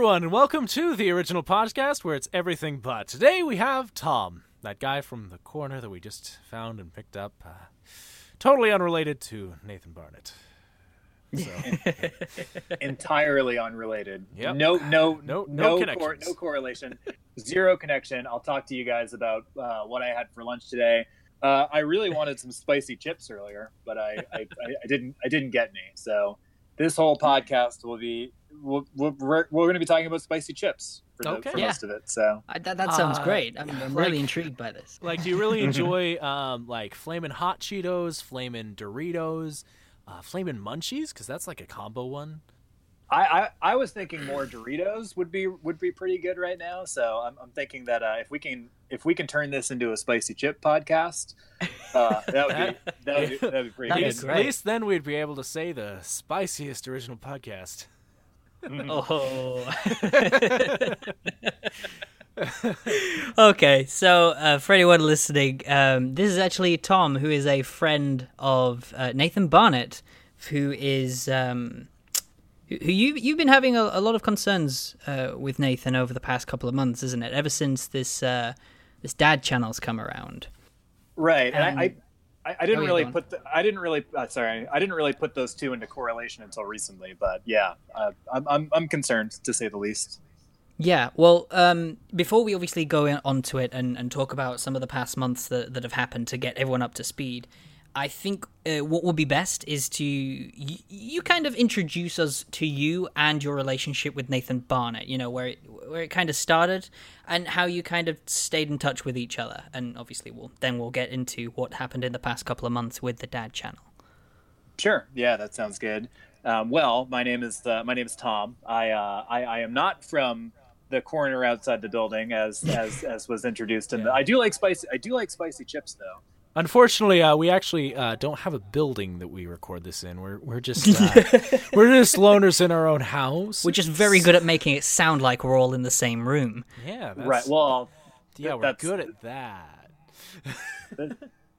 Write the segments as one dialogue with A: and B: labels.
A: everyone, and welcome to the original podcast where it's everything but. Today we have Tom, that guy from the corner that we just found and picked up. Uh, totally unrelated to Nathan Barnett. So,
B: entirely unrelated.
A: Yep.
B: No, no,
A: No- no
B: no, cor- no correlation. Zero connection. I'll talk to you guys about uh, what I had for lunch today. Uh, I really wanted some spicy chips earlier, but I, I, I, I didn't. I didn't get any. So this whole podcast will be. We'll, we're we're, we're going to be talking about spicy chips for, the,
A: Okay.
B: for
C: Yeah.
B: most of it. So
C: I, that, that sounds
A: Uh,
C: great. I'm, I'm
A: like-
C: really intrigued by this.
A: like, do you really enjoy um, like flaming hot Cheetos, flaming Doritos, uh, flamin' Munchies? Because that's like a combo one.
B: I, I, I was thinking more Doritos would be would be pretty good right now. So I'm, I'm thinking that uh, if we can if we can turn this into a spicy chip podcast, uh, that would be that would be, that would be pretty
C: That'd
A: At
C: be
B: good.
C: great.
A: at least then we'd be able to say the spiciest original podcast.
C: Oh. okay, so uh, for anyone listening, um, this is actually Tom, who is a friend of uh, Nathan Barnett, who is um, who you you've been having a, a lot of concerns uh, with Nathan over the past couple of months, isn't it? Ever since this uh, this dad channel's come around.
B: Right, and I,
C: Um,
B: I, I didn't
C: oh,
B: really put the, I didn't really uh, sorry I didn't really put those two into correlation until recently. But yeah, uh, I'm, I'm I'm concerned to say the least.
C: Yeah, well, um, before we obviously go in, onto it and, and talk about some of the past months that, that have happened to get everyone up to speed, I think uh, what would be best is to you, you kind of introduce us to you and your relationship with Nathan Barnett. You know where it, where it kind of started and how you kind of stayed in touch with each other, and obviously we'll then we'll get into what happened in the past couple of months with the Dad channel.
B: Sure. Yeah, that sounds good. Um, well, my name is uh, my name is Tom. I, uh, I I am not from the corner outside the building, as as as was introduced. And I do like spicy. I do like spicy chips, though.
A: Unfortunately, uh, we actually uh, don't have a building that we record this in. We're we're just uh, we're just loners in our own house.
C: We're just very good at making it sound like we're all in the same room.
A: yeah, that's,
B: right. Well,
A: yeah, we're
B: that's-
A: good at that.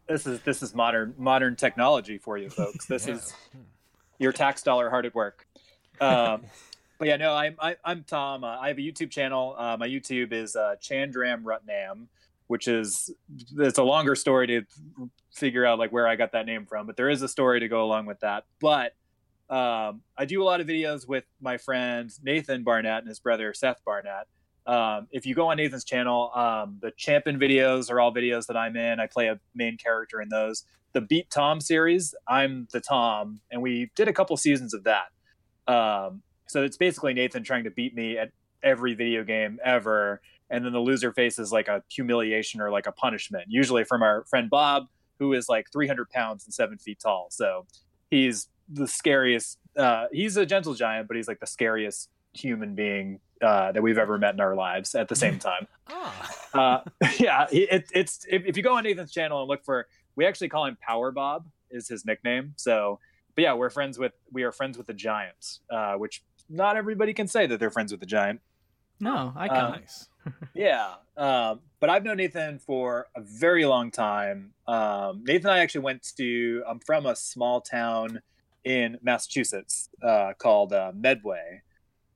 B: this is this is modern modern technology for you folks. This
A: Yeah.
B: is your tax dollar hard at work. Um, but yeah, no, I'm I, I'm Tom. Uh, I have a YouTube channel. Uh, my YouTube is uh, Chandram Rutnam, which is it's a longer story to figure out like where I got that name from. But there is a story to go along with that. But um, I do a lot of videos with my friend Nathan Barnett and his brother Seth Barnett. Um, if you go on Nathan's channel, um, the Champion videos are all videos that I'm in. I play a main character in those. The Beat Tom series, I'm the Tom, and we did a couple seasons of that. Um, so it's basically Nathan trying to beat me at every video game ever, and then the loser faces like a humiliation or like a punishment, usually from our friend Bob, who is like 300 pounds and seven feet tall. So he's the scariest. Uh, he's a gentle giant, but he's like the scariest human being uh, that we've ever met in our lives at the same time.
A: Ah,
B: uh, yeah, it, it's if, if you go on Nathan's channel and look for, we actually call him Power Bob is his nickname. So, but yeah, we're friends with we are friends with the Giants, uh, which not everybody can say that they're friends with the Giant.
C: No, I can't.
A: nice.
B: Yeah, um, but I've known Nathan for a very long time. Um, Nathan and I actually went to. I'm from a small town in Massachusetts uh, called uh, Medway,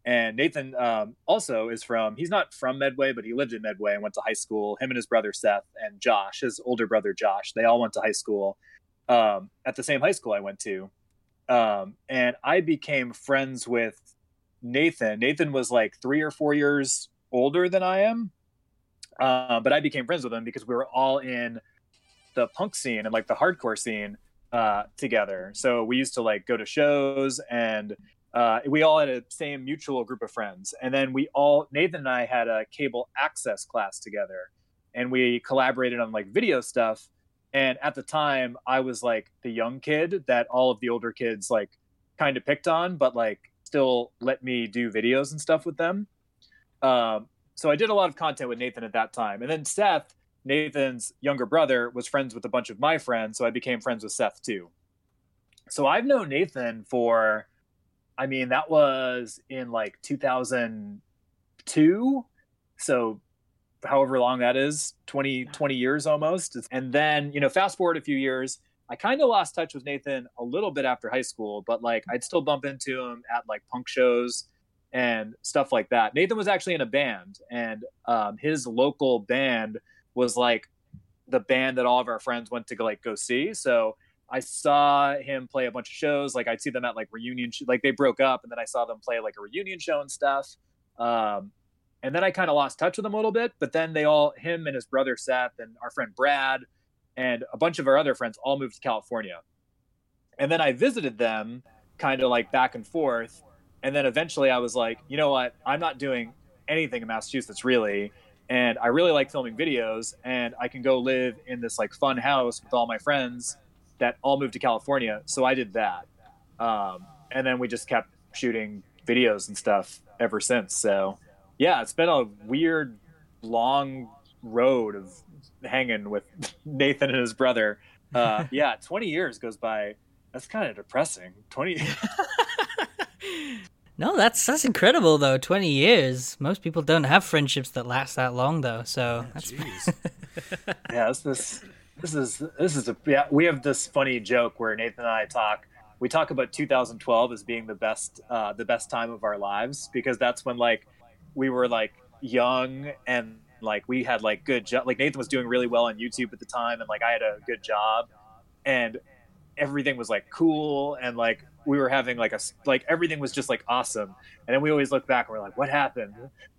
B: and Nathan um, also is from. He's not from Medway, but he lived in Medway and went to high school. Him and his brother Seth and Josh, his older brother Josh, they all went to high school um, at the same high school I went to, um, and I became friends with Nathan. Nathan was like three or four years older than I am, uh, but I became friends with him because we were all in the punk scene and like the hardcore scene uh, together. So we used to like go to shows and uh, we all had a same mutual group of friends. And then we all, Nathan and I had a cable access class together and we collaborated on like video stuff. And at the time, I was like the young kid that all of the older kids like kind of picked on, but like still let me do videos and stuff with them. Um, so I did a lot of content with Nathan at that time. And then Seth, Nathan's younger brother, was friends with a bunch of my friends. So I became friends with Seth too. So I've known Nathan for, I mean, that was in like 2002. So however long that is 20 20 years almost and then you know fast forward a few years i kind of lost touch with nathan a little bit after high school but like i'd still bump into him at like punk shows and stuff like that. Nathan was actually in a band, and um, his local band was like the band that all of our friends went to like go see. So I saw him play a bunch of shows. Like I'd see them at like reunion, sh- like they broke up, and then I saw them play like a reunion show and stuff. Um, and then I kind of lost touch with them a little bit. But then they all, him and his brother Seth, and our friend Brad, and a bunch of our other friends all moved to California. And then I visited them, kind of like back and forth. And then eventually I was like, you know what? I'm not doing anything in Massachusetts really and I really like filming videos and I can go live in this like fun house with all my friends that all moved to California. So I did that. Um, and then we just kept shooting videos and stuff ever since. So yeah, it's been a weird long road of hanging with Nathan and his brother. Uh, yeah, 20 years goes by. That's kind of depressing. 20
C: No, that's that's incredible though. Twenty years. Most people don't have friendships that last that long though. So that's
B: yeah. This this this is this is a yeah. We have this funny joke where Nathan and I talk. We talk about 2012 as being the best uh, the best time of our lives because that's when like we were like young and like we had like good job. Like Nathan was doing really well on YouTube at the time, and like I had a good job, and everything was like cool and like we were having like a like everything was just like awesome. And then we always look back and we're like what happened?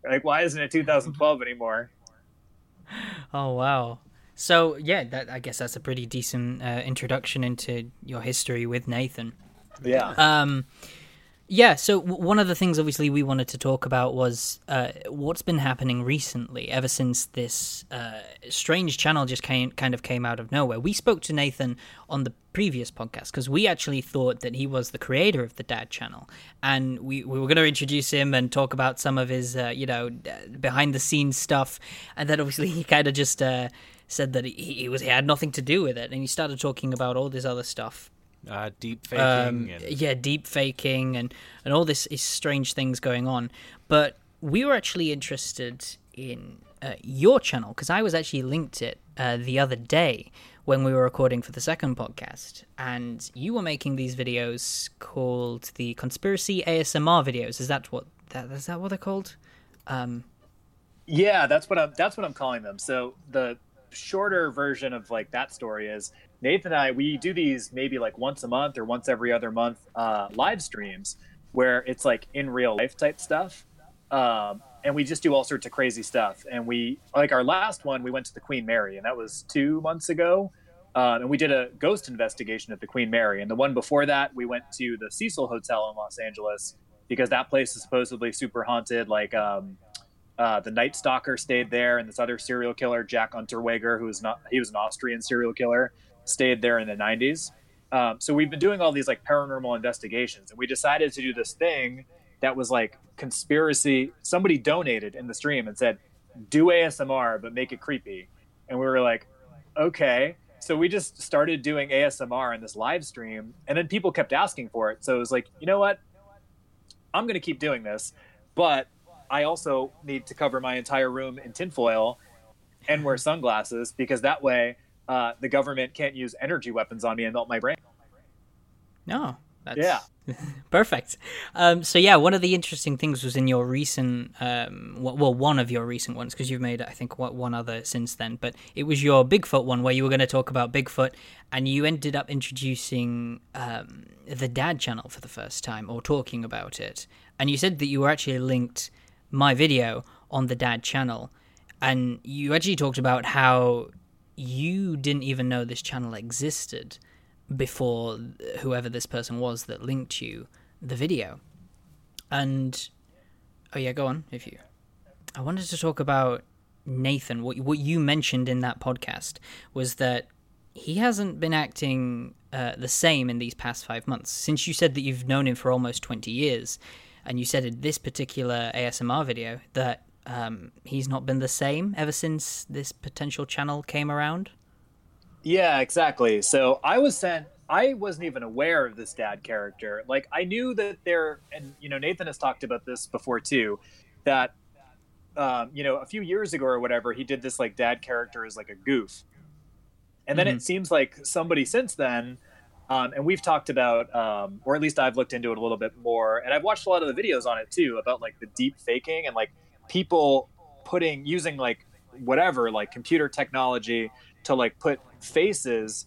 B: Like why isn't it 2012 anymore?
C: Oh wow. So yeah that i guess that's a pretty decent uh, introduction into your history with nathan.
B: Yeah.
C: Um yeah, so one of the things obviously we wanted to talk about was uh, what's been happening recently ever since this uh, strange channel just came, kind of came out of nowhere. We spoke to Nathan on the previous podcast because we actually thought that he was the creator of the Dad channel, and we, we were going to introduce him and talk about some of his, uh, you know, behind the scenes stuff, and then obviously he kind of just uh, said that he, he was he had nothing to do with it, and he started talking about all this other stuff
A: uh, deep faking. Um, and...
C: Yeah, deep faking and, and all this is strange things going on. But we were actually interested in uh, your channel because I was actually linked it uh, the other day when we were recording for the second podcast, and you were making these videos called the conspiracy ASMR videos. Is that what that is that what they're called? Um,
B: yeah, that's what I'm that's what I'm calling them. So the shorter version of like that story is Nathan and I, we do these maybe like once a month or once every other month uh, live streams where it's like in real life type stuff. Um, and we just do all sorts of crazy stuff. And we, like our last one, we went to the Queen Mary, and that was two months ago. Uh, and we did a ghost investigation at the Queen Mary. And the one before that, we went to the Cecil Hotel in Los Angeles because that place is supposedly super haunted. Like um, uh, the Night Stalker stayed there, and this other serial killer, Jack Unterweger, who was not he was an Austrian serial killer stayed there in the 90s. Um, so we've been doing all these like paranormal investigations, and we decided to do this thing that was like conspiracy. Somebody donated in the stream and said, "Do ASMR, but make it creepy," and we were like, "Okay." So we just started doing ASMR in this live stream, and then people kept asking for it. So it was like, you know what? I'm going to keep doing this, but I also need to cover my entire room in tinfoil and wear sunglasses because that way uh, the government can't use energy weapons on me and melt my brain.
C: No, that's
B: yeah,
C: perfect. Um, so yeah, one of the interesting things was in your recent, um, well, one of your recent ones because you've made I think what one other since then, but it was your Bigfoot one where you were going to talk about Bigfoot, and you ended up introducing um, the Dad channel for the first time or talking about it, and you said that you were actually linked my video on the Dad channel, and you actually talked about how you didn't even know this channel existed before whoever this person was that linked you the video. And oh yeah, go on if you. I wanted to talk about Nathan. What what you mentioned in that podcast was that he hasn't been acting uh, the same in these past five months. Since you said that you've known him for almost twenty years, and you said in this particular ASMR video that um, he's not been the same ever since this potential channel came around.
B: Yeah, exactly. So I was sent. I wasn't even aware of this dad character. Like I knew that there, and you know, Nathan has talked about this before too. That um, you know, a few years ago or whatever, he did this like dad character as like a goof, and then mm-hmm. it seems like somebody since then Um, and we've talked about, um, or at least I've looked into it a little bit more, and I've watched a lot of the videos on it too about like the deep faking and like people putting using like whatever like computer technology to like put faces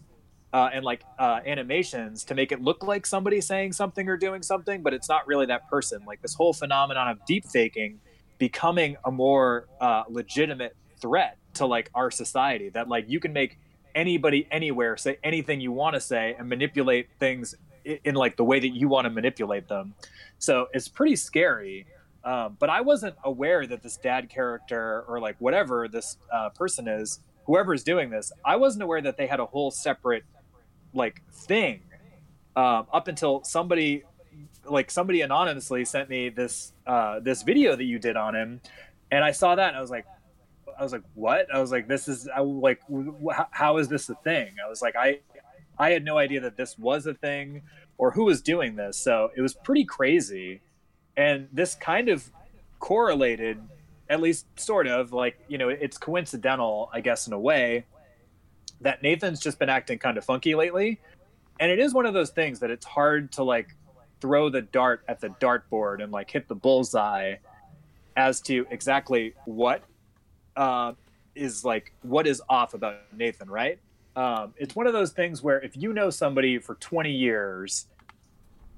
B: uh, and like uh, animations to make it look like somebody saying something or doing something, but it's not really that person. Like this whole phenomenon of deep faking becoming a more uh, legitimate threat to like our society that like you can make anybody anywhere say anything you want to say and manipulate things in, in, like the way that you want to manipulate them so it's pretty scary um, but i wasn't aware that this dad character or like whatever this uh, person is whoever is doing this i wasn't aware that they had a whole separate like thing um, up until somebody like somebody anonymously sent me this uh, this video that you did on him and i saw that and i was like I was like, what? I was like, this is I, like, how is this a thing? I was like, I, I had no idea that this was a thing or who was doing this. So it was pretty crazy. And this kind of correlated, at least sort of like, you know, it's coincidental, I guess, in a way that Nathan's just been acting kind of funky lately. And it is one of those things that it's hard to like throw the dart at the dartboard and like hit the bullseye as to exactly what uh, is like what is off about Nathan, right? Um, it's one of those things where if you know somebody for 20 years,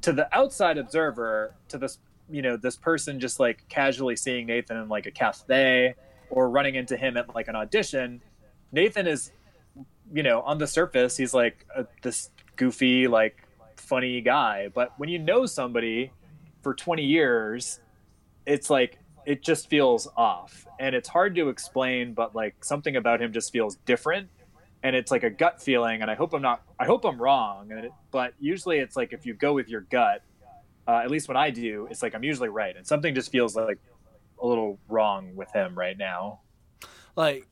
B: to the outside observer, to this you know this person just like casually seeing Nathan in like a cafe or running into him at like an audition, Nathan is, you know, on the surface he's like a, this goofy like funny guy, but when you know somebody for 20 years, it's like it just feels off. And it's hard to explain but like something about him just feels different. And it's like a gut feeling and i hope i'm not i hope i'm wrong it, but usually it's like if you go with your gut uh, at least when i do it's like i'm usually right and something just feels like a little wrong with him right now.
A: Like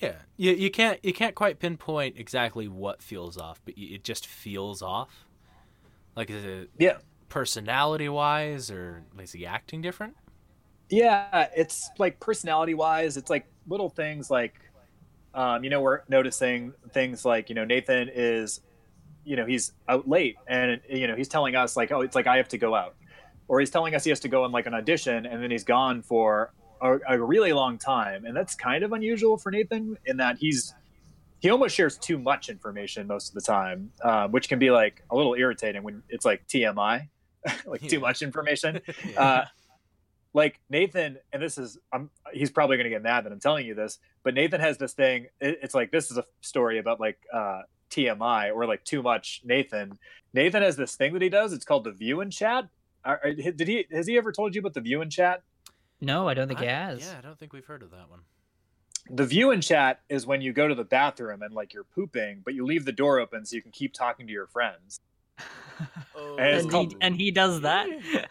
A: yeah you, you can't you can't quite pinpoint exactly what feels off but it just feels off. Like is it
B: yeah.
A: personality wise or is he acting different?
B: Yeah, it's like personality wise, it's like little things like, um, you know, we're noticing things like, you know, Nathan is, you know, he's out late and, you know, he's telling us like, oh, it's like I have to go out. Or he's telling us he has to go on like an audition and then he's gone for a, a really long time. And that's kind of unusual for Nathan in that he's, he almost shares too much information most of the time, um, which can be like a little irritating when it's like TMI, like yeah. too much information. yeah. uh, like Nathan, and this is, I'm, he's probably going to get mad that I'm telling you this, but Nathan has this thing. It, it's like, this is a story about like uh, TMI or like too much Nathan. Nathan has this thing that he does. It's called the view and chat. Are, did he, has he ever told you about the view and chat?
C: No, I don't think I, he has.
A: Yeah, I don't think we've heard of that one.
B: The view and chat is when you go to the bathroom and like you're pooping, but you leave the door open so you can keep talking to your friends.
C: oh. and, and, called, he, and he does that.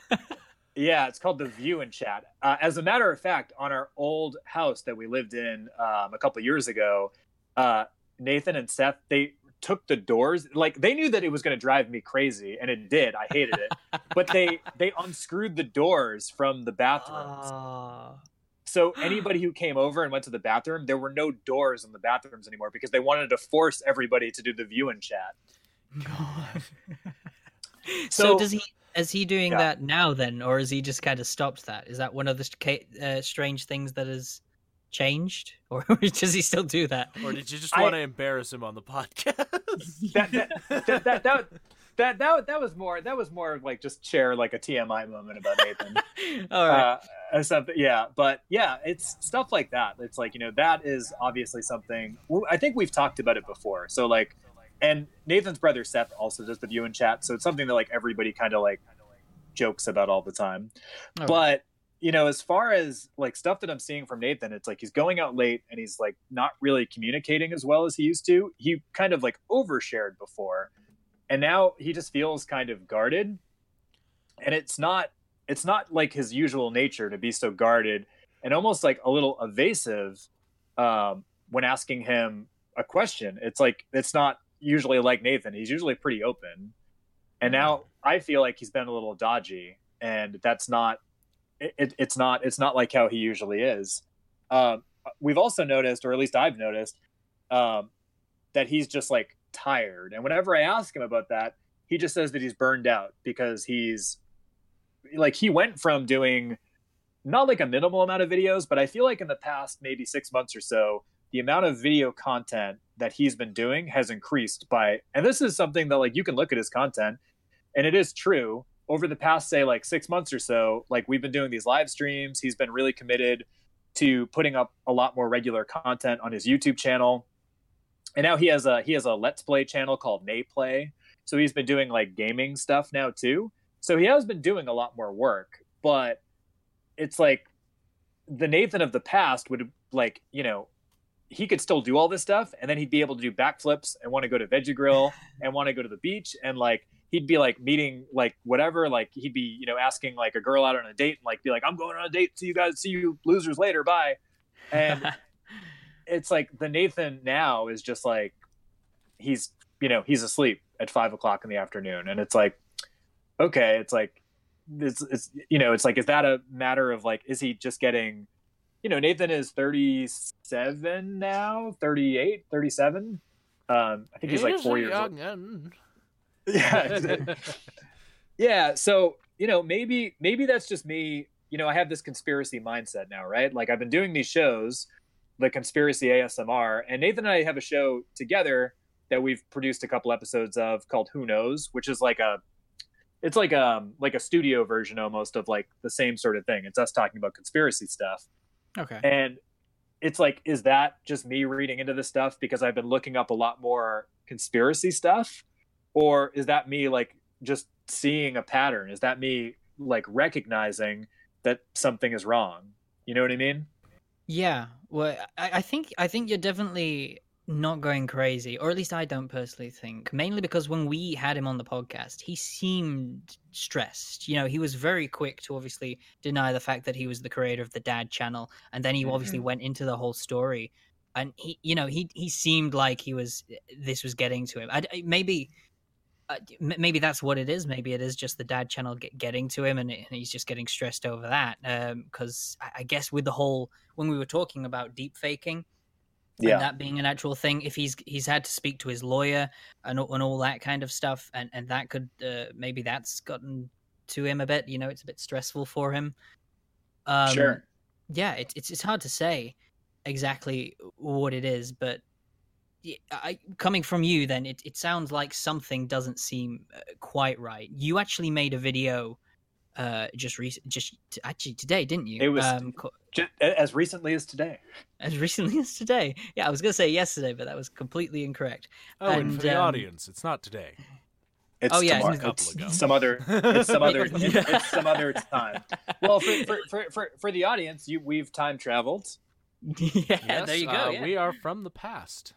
B: Yeah, it's called the View and Chat. Uh, as a matter of fact, on our old house that we lived in um, a couple years ago, uh, Nathan and Seth they took the doors like they knew that it was going to drive me crazy, and it did. I hated it, but they they unscrewed the doors from the bathrooms. Uh... So anybody who came over and went to the bathroom, there were no doors in the bathrooms anymore because they wanted to force everybody to do the View and Chat.
C: God. so, so does he is he doing yeah. that now then, or is he just kind of stopped that? Is that one of the uh, strange things that has changed, or does he still do that?
A: Or did you just want I, to embarrass him on the podcast?
B: that, that, that, that, that, that, that, that was more that was more like just share like a TMI moment about Nathan.
C: All right.
B: Uh, something, yeah, but yeah, it's stuff like that. It's like you know that is obviously something I think we've talked about it before. So like and Nathan's brother Seth also does the view and chat, so it's something that like everybody kind of like jokes about all the time. Oh. But you know, as far as like stuff that I'm seeing from Nathan, it's like he's going out late and he's like not really communicating as well as he used to. He kind of like overshared before, and now he just feels kind of guarded. And it's not it's not like his usual nature to be so guarded and almost like a little evasive um, when asking him a question. It's like it's not usually like Nathan. He's usually pretty open. And now I feel like he's been a little dodgy, and that's not. It, it's not. It's not like how he usually is. Um, we've also noticed, or at least I've noticed, um, that he's just like tired. And whenever I ask him about that, he just says that he's burned out because he's like he went from doing not like a minimal amount of videos, but I feel like in the past maybe six months or so, the amount of video content that he's been doing has increased by, and this is something that like you can look at his content, and it is true. Over the past, say, like six months or so, like we've been doing these live streams. He's been really committed to putting up a lot more regular content on his YouTube channel. And now he has a he has a Let's Play channel called nay play So he's been doing like gaming stuff now too. So he has been doing a lot more work, but it's like the Nathan of the past would like, you know, he could still do all this stuff and then he'd be able to do backflips and want to go to Veggie Grill and want to go to the beach and like he'd be like meeting like whatever like he'd be you know asking like a girl out on a date and like be like i'm going on a date. See you guys see you losers later. Bye. And it's like the nathan now is just like he's you know he's asleep at five o'clock in the afternoon. And it's like okay it's like it's, it's you know it's like is that a matter of like is he just getting you know nathan is 37 now 38 37 um i think he's like four years old yeah yeah so you know maybe maybe that's just me you know i have this conspiracy mindset now right? Like i've been doing these shows the conspiracy asmr and nathan and i have a show together that we've produced a couple episodes of called who knows which is like a it's like a like a studio version almost of like the same sort of thing. It's us talking about conspiracy stuff.
C: Okay.
B: and it's like is that just me reading into this stuff because i've been looking up a lot more conspiracy stuff or is that me like just seeing a pattern is that me like recognizing that something is wrong you know what i mean
C: Yeah, well, I, I think I think you're definitely not going crazy, or at least I don't personally think. Mainly because when we had him on the podcast, he seemed stressed. You know, he was very quick to obviously deny the fact that he was the creator of the Dad channel, and then he mm-hmm. obviously went into the whole story. And he, you know, he he seemed like he was this was getting to him. I, I- maybe. Uh, maybe that's what it is. Maybe it is just the dad channel get, getting to him, and, and he's just getting stressed over that. Because I, I guess with the whole when we were talking about deep faking,
B: yeah
C: and that being an actual thing if he's he's had to speak to his lawyer and, all- and all that kind of stuff and and that could uh, maybe that's gotten to him a bit you know it's a bit stressful for him um
B: sure
C: yeah it, it's it's hard to say exactly what it is but I, coming from you then it, it sounds like something doesn't seem uh, quite right you actually made a video uh just re- just t- actually today didn't you
B: It was-
C: um, co-
B: Ju- as recently as today
C: as recently as today yeah i was gonna say yesterday but that was completely incorrect
A: Oh, and,
C: And,
A: for the
C: um,
A: audience, it's not today.
B: it's
C: Oh, yeah,
B: tomorrow.
A: it's a couple
B: It's
A: ago.
B: some other it's some other it's, it's some other time well for, for, for, for, for the audience you we've time traveled
C: yeah
A: Yes,
C: there you go
A: uh,
C: yeah.
A: We are from the past.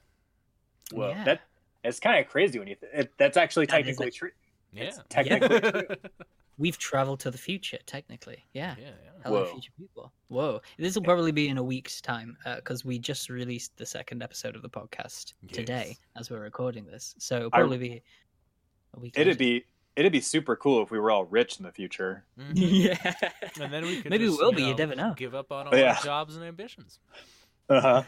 B: Well
C: Yeah.
B: that it's kind of crazy when you th- it, that's actually
C: That is
B: technically
C: actu-
B: true
A: Yeah.
B: It's technically
A: yeah.
B: true
C: we've traveled to the future technically yeah
A: yeah.
C: hello
B: Whoa.
C: future people whoa this will probably be in a week's time because we just released the second episode of the podcast today as we're recording this so it'll
B: I-
C: probably be a week
B: it'd
C: later.
B: be it'd be super cool if we were all rich in the future
A: Mhm.
C: yeah
A: And then we could
C: maybe
A: just,
C: we will
A: you
C: be you
A: know,
C: never know
A: Give up on all
B: Yeah.
A: our jobs and ambitions.
B: uh-huh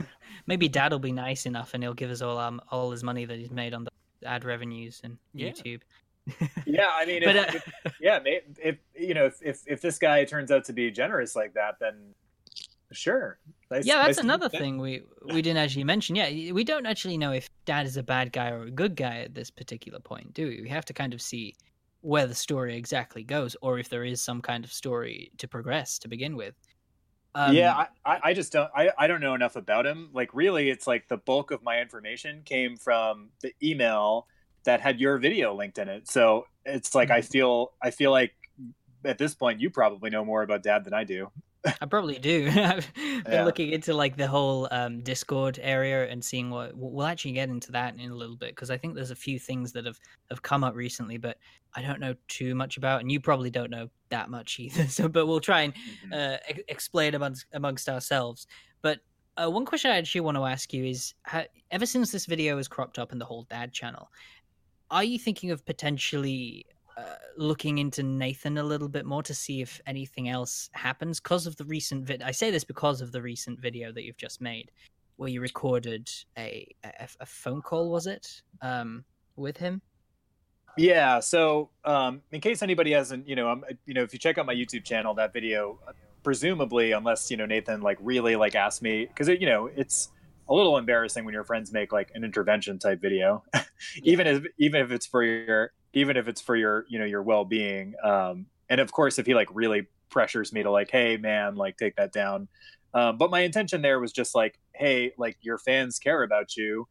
C: maybe dad will be nice enough and he'll give us all um all his money that he's made on the ad revenues and
A: Yeah.
C: youtube
B: yeah i mean if,
C: but uh,
B: if- yeah if you know if, if if this guy turns out to be generous like that then sure Nice-
C: yeah, that's
B: nice-
C: another thing we we didn't actually mention. Yeah, we don't actually know if Dad is a bad guy or a good guy at this particular point, do we? We have to kind of see where the story exactly goes, or if there is some kind of story to progress to begin with. Um,
B: yeah I, I just don't I, I don't know enough about him. Like really it's like the bulk of my information came from the email that had your video linked in it. So it's like i
C: Mhm.
B: feel i feel like at this point you probably know more about dad than i do
C: I probably do. I've been
B: Yeah.
C: looking into like the whole um, Discord area and seeing what we'll actually get into that in a little bit because I think there's a few things that have have come up recently, but I don't know too much about, and you probably don't know that much either. So, but we'll try and uh, ex- explain amongst, amongst ourselves. But uh, one question I actually want to ask you is: ha- ever since this video has cropped up in the whole dad channel, are you thinking of potentially uh, looking into Nathan a little bit more to see if anything else happens because of the recent vid? I say this because of the recent video that you've just made. where you recorded a a, a phone call. Was it um, with him?
B: Yeah. So, um, in case anybody hasn't, you know, I'm, you know, if you check out my YouTube channel, that video, presumably, unless you know Nathan like really like asked me, because you know it's a little embarrassing when your friends make like an intervention type video, even if even if it's for your even if it's for your you know your well being. Um, and of course, if he like really pressures me to like, hey man, like take that down. Um, but my intention there was just like, hey, like your fans care about you,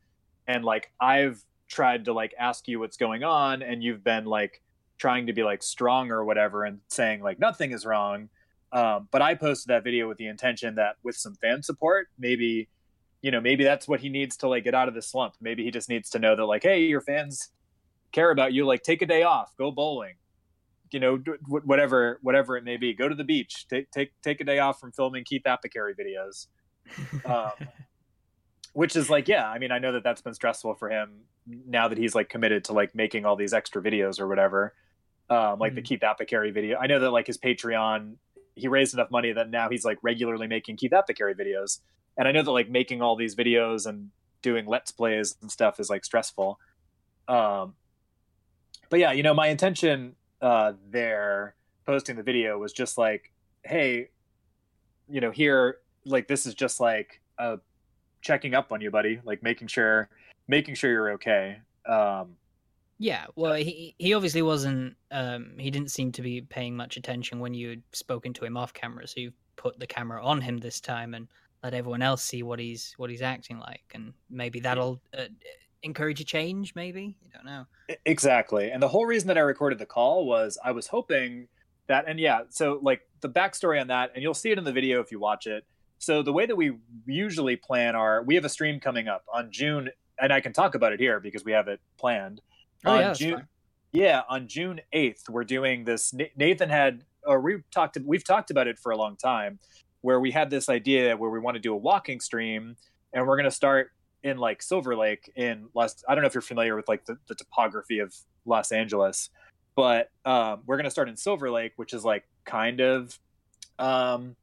B: and like I've tried to like ask you what's going on, and you've been like trying to be like strong or whatever and saying like nothing is wrong. Um, but I posted that video with the intention that with some fan support, maybe, you know, maybe that's what he needs to like get out of the slump. Maybe he just needs to know that like, hey, your fans care about you. Like, take a day off, go bowling, you know, whatever, whatever it may be. Go to the beach, take take take a day off from filming Keith Apicary videos. Um, which is like, yeah, I mean, I know that that's been stressful for him now that he's like committed to like making all these extra videos or whatever. Um, like mm-hmm. the Keith Apicary video. I know that like his Patreon he raised enough money that now he's like regularly making Keith Apicary videos. And I know that like making all these videos and doing let's plays and stuff is like stressful. Um, but yeah, you know, my intention uh, there posting the video was just like, hey, you know, here, like this is just like a checking up on you, buddy, like making sure, making sure you're okay. Um,
C: yeah, well, he he obviously wasn't. Um, he didn't seem to be paying much attention when you had spoken to him off camera. So you put the camera on him this time and let everyone else see what he's what he's acting like, and maybe that'll uh, encourage a change. Maybe you don't know.
B: Exactly, and the whole reason that I recorded the call was I was hoping that, and yeah, so like the backstory on that, and you'll see it in the video if you watch it. So the way that we usually plan our, we have a stream coming up on June, and I can talk about it here because we have it planned
C: Oh, on yeah, June,
B: yeah, on June eighth, we're doing this. Nathan had, or we talked, we've talked about it for a long time, where we had this idea where we want to do a walking stream, and we're going to start in like Silver Lake in Los. I don't know if you're familiar with like the, the topography of Los Angeles, but um, we're to start in Silver Lake, which is like kind of, um,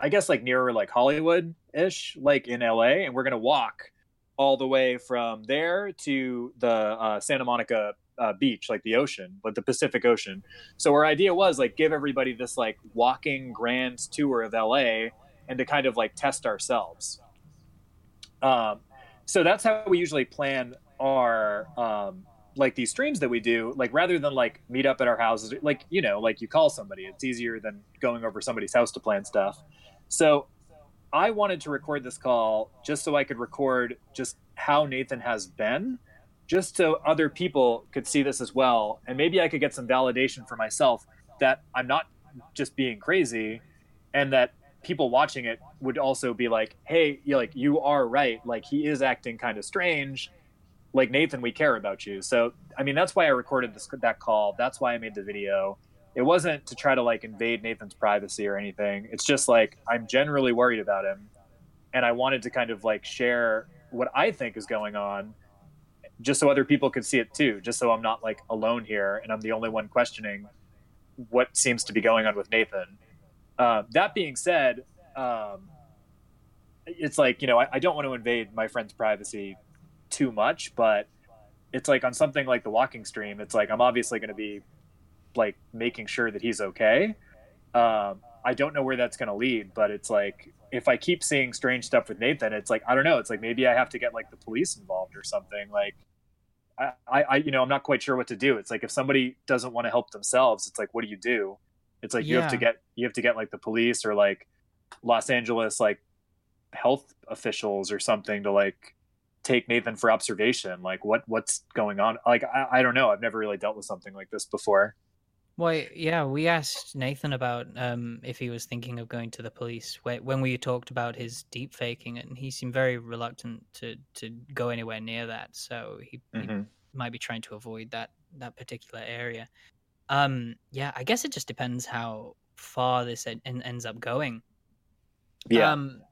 B: I guess like nearer like Hollywood ish, like in LA, and we're to walk all the way from there to the uh, Santa Monica uh, beach, like the ocean, like the Pacific Ocean. So our idea was like give everybody this like walking grand tour of LA and to kind of like test ourselves. Um, so that's how we usually plan our um, like these streams that we do. Like rather than like meet up at our houses, like you know, like you call somebody. It's easier than going over somebody's house to plan stuff. So I wanted to record this call just so I could record just how Nathan has been, just so other people could see this as well. And maybe I could get some validation for myself that I'm not just being crazy and that people watching it would also be like, hey, you like you are right. Like he is acting kind of strange. Like Nathan, we care about you. So I mean that's why I recorded this that call. That's why I made the video it wasn't to try to like invade Nathan's privacy or anything. It's just like I'm generally worried about him and I wanted to kind of like share what I think is going on just so other people could see it too, just so I'm not like alone here and I'm the only one questioning what seems to be going on with Nathan. Uh, that being said, um, it's like, you know, I, I don't want to invade my friend's privacy too much, but it's like on something like the walking stream, it's like I'm obviously going to be like making sure that he's okay. Um, I don't know where that's going to lead, but it's like if I keep seeing strange stuff with Nathan, it's like I don't know. It's like maybe I have to get like the police involved or something. Like I, I, you know, I'm not quite sure what to do. It's like if somebody doesn't want to help themselves, it's like what do you do? It's like yeah. you have to get you have to get like the police or like Los Angeles like health officials or something to like take Nathan for observation. Like what what's going on? Like I, I don't know. I've never really dealt with something like this before.
C: Well, yeah, we asked Nathan about um, if he was thinking of going to the police when we talked about his deep faking, and he seemed very reluctant to, to go anywhere near that. So he, mm-hmm. he might be trying to avoid that that particular area. Um, yeah, I guess it just depends how far this en- ends up going.
B: Yeah.
C: Um,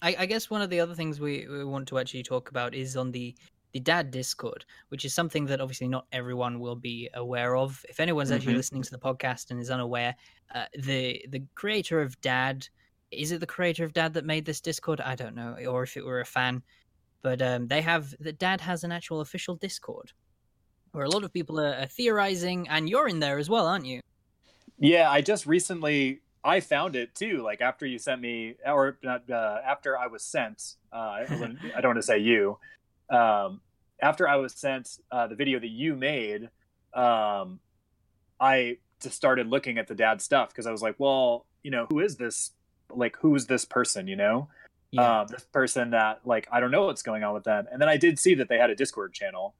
C: I, I, guess one of the other things we, we want to actually talk about is on the the Dad Discord, which is something that obviously not everyone will be aware of. If anyone's actually mm-hmm. listening to the podcast and is unaware, uh, the the creator of Dad is it the creator of Dad that made this Discord? I don't know, or if it were a fan. But um, they have that Dad has an actual official Discord where a lot of people are, are theorizing, and you're in there as well, aren't you?
B: Yeah, I just recently I found it too. Like after you sent me, or not, uh, after I was sent. Uh, I, I don't want to say you. Um, after I was sent uh, the video that you made, um, I just started looking at the dad stuff because I was like, well, you know, who is this? Like, who's this person? You know,
C: Yeah.
B: um, this person that like I don't know what's going on with them. And then I did see that they had a Discord channel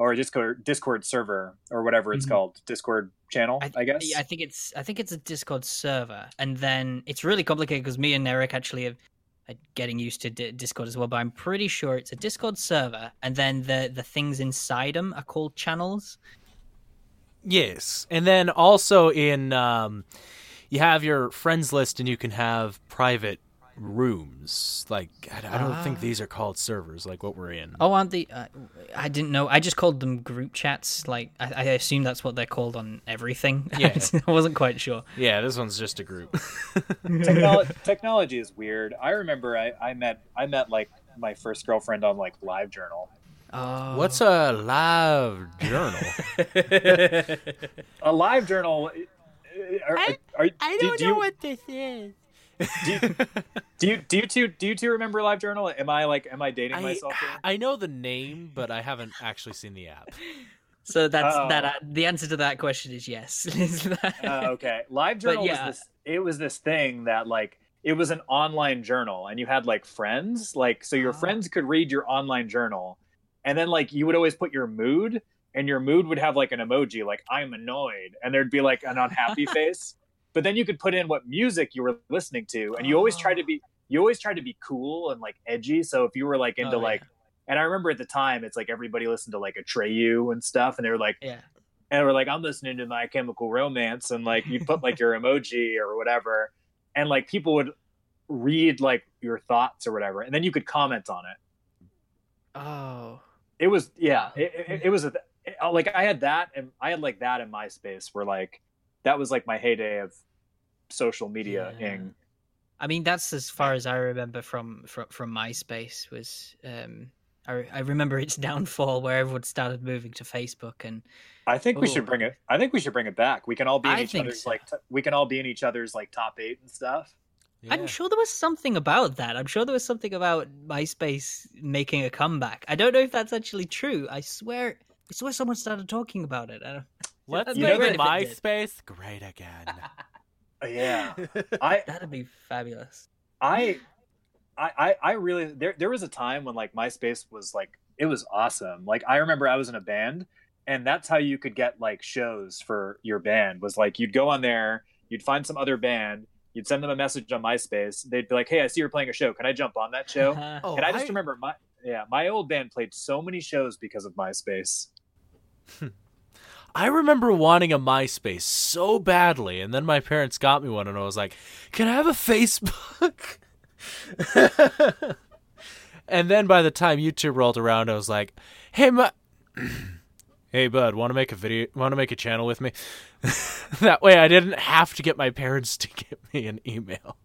B: or a Discord Discord server or whatever it's
C: Mhm.
B: called, Discord channel, I,
C: I,
B: guess.
C: I think it's I think it's a Discord server, and then it's really complicated because me and Eric actually are are getting used to D- Discord as well. But I'm pretty sure it's a Discord server, and then the the things inside them are called channels.
A: Yes, and then also in um, you have your friends list, and you can have private rooms. Like I, I don't think
C: Ah.
A: these are called servers, like what we're in.
C: Oh, aren't they? Uh, I didn't know. I just called them group chats. Like I, I assume that's what they're called on everything.
A: Yeah.
C: I wasn't quite sure.
A: Yeah, this one's just a group.
B: Technolo- technology is weird. I remember I, I met I met like my first girlfriend on like LiveJournal.
C: Oh,
A: What's a live journal?
B: A live journal. Are,
A: I-
B: are,
A: I
B: do-
A: don't
B: do
A: know
B: you-
A: what this is.
B: Do you, do you do you two do you two remember LiveJournal? Am I like am I dating
A: I,
B: myself? Here?
A: I know the name, but I haven't actually seen the app.
C: So that's
B: Oh.
C: that. Uh, the answer to that question is yes. Is that-
B: Uh, okay, LiveJournal
C: yeah.
B: was this. It was this thing that like it was an online journal, and you had like friends, like so your
C: Ah.
B: friends could read your online journal, and then like you would always put your mood, and your mood would have like an emoji, like I'm annoyed, and there'd be like an unhappy face. But then you could put in what music you were listening to, and you always tried to be ah. you always tried to be cool and like edgy. So if you were like into
C: Oh, yeah.
B: like, and I remember at the time, it's like everybody listened to like Atreyu and stuff, and they were like
C: yeah.
B: and we're like, I'm listening to My Chemical Romance, and like you put like your emoji or whatever, and like people would read like your thoughts or whatever, and then you could comment on it.
C: Oh.
B: It was yeah, it, it, it hmm. was a, it- like I had that, and I had like that in MySpace, where like that was like my heyday of social media
C: Yeah.
B: ing.
C: I mean, that's as far as I remember from from, from MySpace. Was um, I, I remember its downfall where everyone started moving to Facebook, and
B: I think we should bring it. I think we should bring it back. We can all be in
C: I
B: each other's
C: so.
B: like t- we can all be in each other's like top eight and stuff.
C: I'm sure there was something about that. I'm sure there was something about MySpace making a comeback. I don't know if that's actually true. I swear, I swear someone started talking about it. I don't,
A: Let's
C: That'd
A: make
B: great
C: it.
A: MySpace great again.
B: Uh, Yeah, I
C: That'd be fabulous.
B: I, I, I, I really there there was a time when like MySpace was like it was awesome. Like I remember I was in a band, and that's how you could get like shows for your band was like you'd go on there, you'd find some other band, you'd send them a message on MySpace. They'd be like, "Hey, I see you're playing a show. Can I jump on that show?"
A: Oh,
B: and I just remember my yeah my old band played so many shows because of MySpace.
A: I remember wanting a MySpace so badly, and then my parents got me one, and I was like, "Can I have a Facebook?" and then by the time YouTube rolled around, I was like, "Hey, my, hey, bud, want to make a video? Want to make a channel with me?" that way, I didn't have to get my parents to give me an email.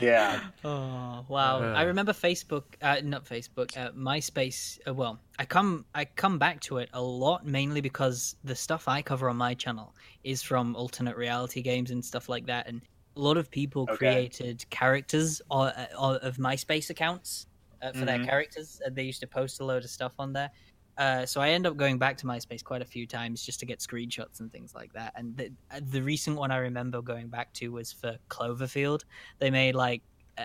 B: Yeah,
C: Oh wow!
A: Uh.
C: I remember Facebook, uh, not Facebook, uh, MySpace. Uh, well, I come I come back to it a lot, mainly because the stuff I cover on my channel is from alternate reality games and stuff like that, and a lot of people
B: Okay.
C: created characters or, or, of MySpace accounts uh, for their
B: Mhm.
C: characters, and they used to post a load of stuff on there. Uh, so I end up going back to MySpace quite a few times just to get screenshots and things like that. And the, uh, the recent one I remember going back to was for Cloverfield. They made like uh,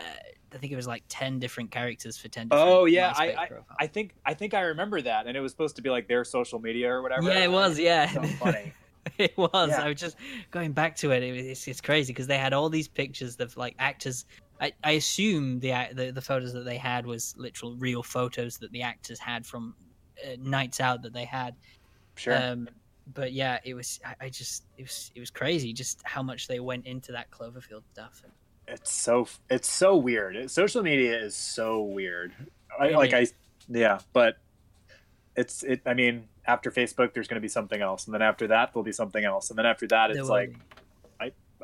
C: I think it was like ten different characters for ten. Different
B: Oh, yeah,
C: MySpace
B: I- I think I think I remember that, and it was supposed to be like their social media or whatever.
C: yeah, it was. Yeah,
B: So funny.
C: it was.
B: Yeah.
C: I was just going back to it. it was, it's, it's crazy because they had all these pictures of like actors. I, I assume the, the the photos that they had was literal real photos that the actors had from uh, nights out that they had.
B: Sure.
C: Um, but yeah, it was. I, I just it was it was crazy just how much they went into that Cloverfield stuff.
B: it's so it's so weird. It- social media is so weird. I,
C: It
B: like I, yeah, but it's it. I mean, after Facebook, there's going to be something else, and then after that, there'll be something else, and then after that, it's like
C: be.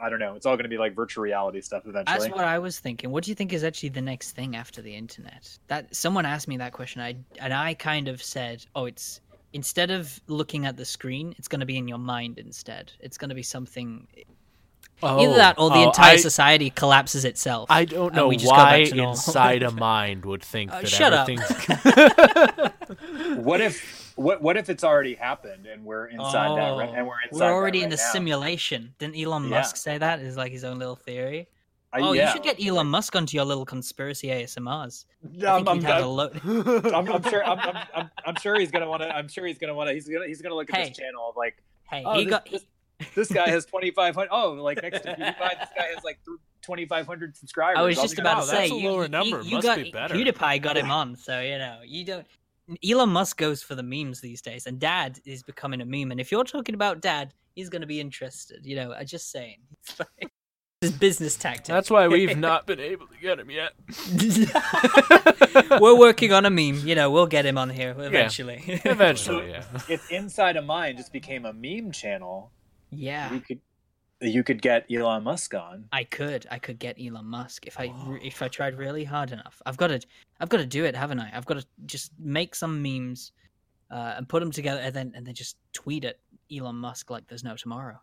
B: I don't know. It's all going to be like virtual reality stuff eventually.
C: That's what I was thinking. What do you think is actually the next thing after the internet? That someone asked me that question, I and I kind of said, "Oh, it's instead of looking at the screen, it's going to be in your mind instead. It's going to be something either that or the
A: oh,
C: entire
A: I,
C: society collapses itself.
A: I don't know
C: we just go
A: why inside a mind would think
C: Uh,
A: that
C: shut up.
A: everything's.
B: what if what what if it's already happened and we're inside that right, and oh, we're inside
C: We're already
B: that
C: in the
B: now?
C: simulation. Didn't Elon
B: Yeah.
C: Musk say that? Is like his own little theory.
B: I-
C: oh,
B: yeah.
C: you should get Elon Musk onto your little conspiracy ASMRs. I
B: I'm,
C: think
B: I'm,
C: he'd have a
B: I'm,
C: load.
B: I'm, I'm sure. I'm, I'm, I'm, I'm sure he's gonna want to. I'm sure he's gonna want to. He's gonna. He's gonna look at
C: Hey.
B: this channel of like,
C: Hey,
B: Oh,
C: he
B: this-
C: got.
B: this- this guy has 2,500. Oh, like next to PewDiePie, this guy has like 2,500 subscribers.
C: I was
B: I'll
C: just
B: be
C: about
A: Wow,
C: to oh,
A: that's
C: say
A: a
C: you,
A: lower
C: you-
A: number.
C: You,
A: Must
C: got
A: be better.
C: PewDiePie got him on, so you know you don't. Elon Musk goes for the memes these days, and Dad is becoming a meme. And if you're talking about Dad, he's going to be interested. You know, I'm just saying. It's like- his business tactic.
A: That's why we've not been able to get him yet.
C: We're working on a meme. You know, we'll get him on here eventually.
A: Eventually, yeah.
B: if Inside of Mind just became a meme channel,
C: yeah.
B: you could you could get Elon Musk on.
C: I could, I could get Elon Musk if I re- if I tried really hard enough. I've got to, I've got to do it, haven't I? I've got to just make some memes, uh, and put them together, and then and then just tweet at Elon Musk like there's no tomorrow.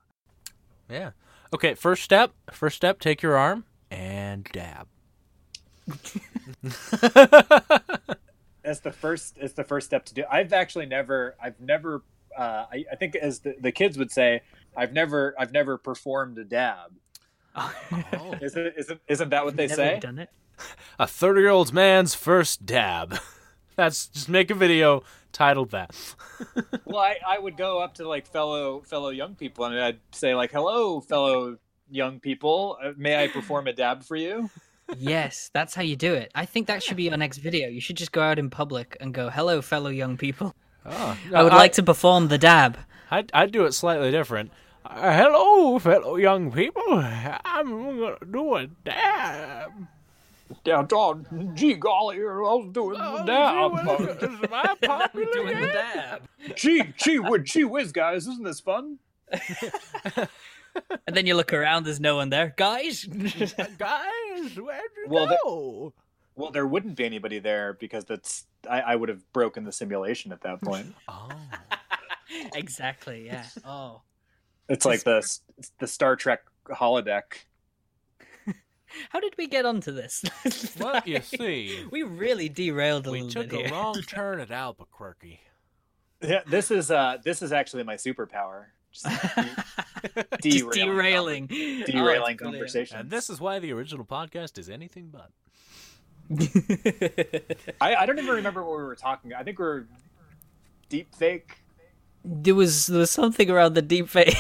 A: Yeah. Okay, first step. First step, take your arm and dab.
B: That's the first. It's the first step to do. I've actually never. I've never. Uh, I, I think as the, the kids would say, I've never. I've never performed a dab.
A: Oh.
B: Isn't isn't isn't that what they
C: Never
B: say?
C: done it.
A: A 30 year old man's first dab. That's just make a video titled that.
B: Well, I, I would go up to like fellow fellow young people and I'd say like, "Hello, fellow young people. Uh, may I perform a dab for you?"
C: Yes, that's how you do it. I think that should be your next video. You should just go out in public and go, "Hello, fellow young people.
A: Oh,
C: I would like to perform the dab."
A: I'd, I'd do it slightly different. Uh, hello, fellow young people. I'm gonna do a dab.
B: Yeah, oh, gee golly, I was doing
A: Oh,
B: the dab.
A: gee, Is my popular
C: Doing the dab.
B: gee, gee, would gee whiz, guys, isn't this fun?
C: And then you look around, there's no one there, guys.
A: Guys, where'd you
B: Well, the-
A: go?
B: Well, there wouldn't be anybody there because that's I, I would have broken the simulation at that point.
A: Oh.
C: exactly. Yeah. Oh.
B: It's like the the Star Trek holodeck.
C: How did we get onto this?
A: Well, you see,
C: we really derailed a
A: we
C: little
A: took
C: bit
A: a
C: here.
A: wrong turn at Albuquerque.
B: Yeah, this is uh this is actually my superpower. Just
C: Just
B: derailing
C: derailing,
B: derailing
C: Oh,
B: conversation.
A: And this is why the original podcast is anything but.
B: I, I don't even remember what we were talking. About. I think we are deep fake.
C: there was there was something around the deep fake.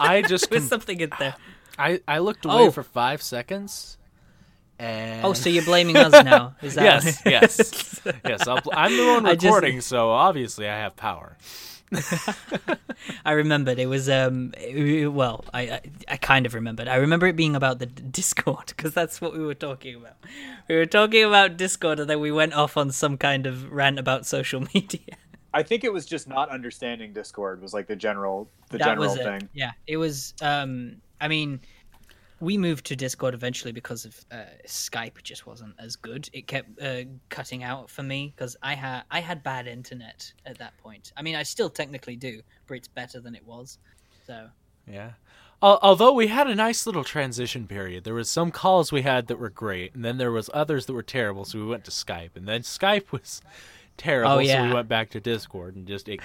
A: I just
C: there was
A: com-
C: something in there.
A: I, I looked away
C: Oh.
A: for five seconds, and
C: Oh, so you're blaming us now? Is that
A: yes, yes, yes. I'll, I'm the one
C: I just-
A: recording, so obviously I have power.
C: I remembered it was um it- well I, I kind of remembered I remember it being about the d- Discord because that's what we were talking about. We were talking about Discord and then we went off on some kind of rant about social media.
B: I think it was just not understanding Discord was like the general the
C: that
B: general thing.
C: Yeah, it was. Um, I mean, we moved to Discord eventually because of uh, Skype just wasn't as good. It kept uh, cutting out for me because I had I had bad internet at that point. I mean, I still technically do, but it's better than it was. So
A: Yeah. Al- Although we had a nice little transition period, there was some calls we had that were great, and then there was others that were terrible. So we went to Skype, and then Skype was terrible,
C: Oh, yeah.
A: so we went back to Discord, and just a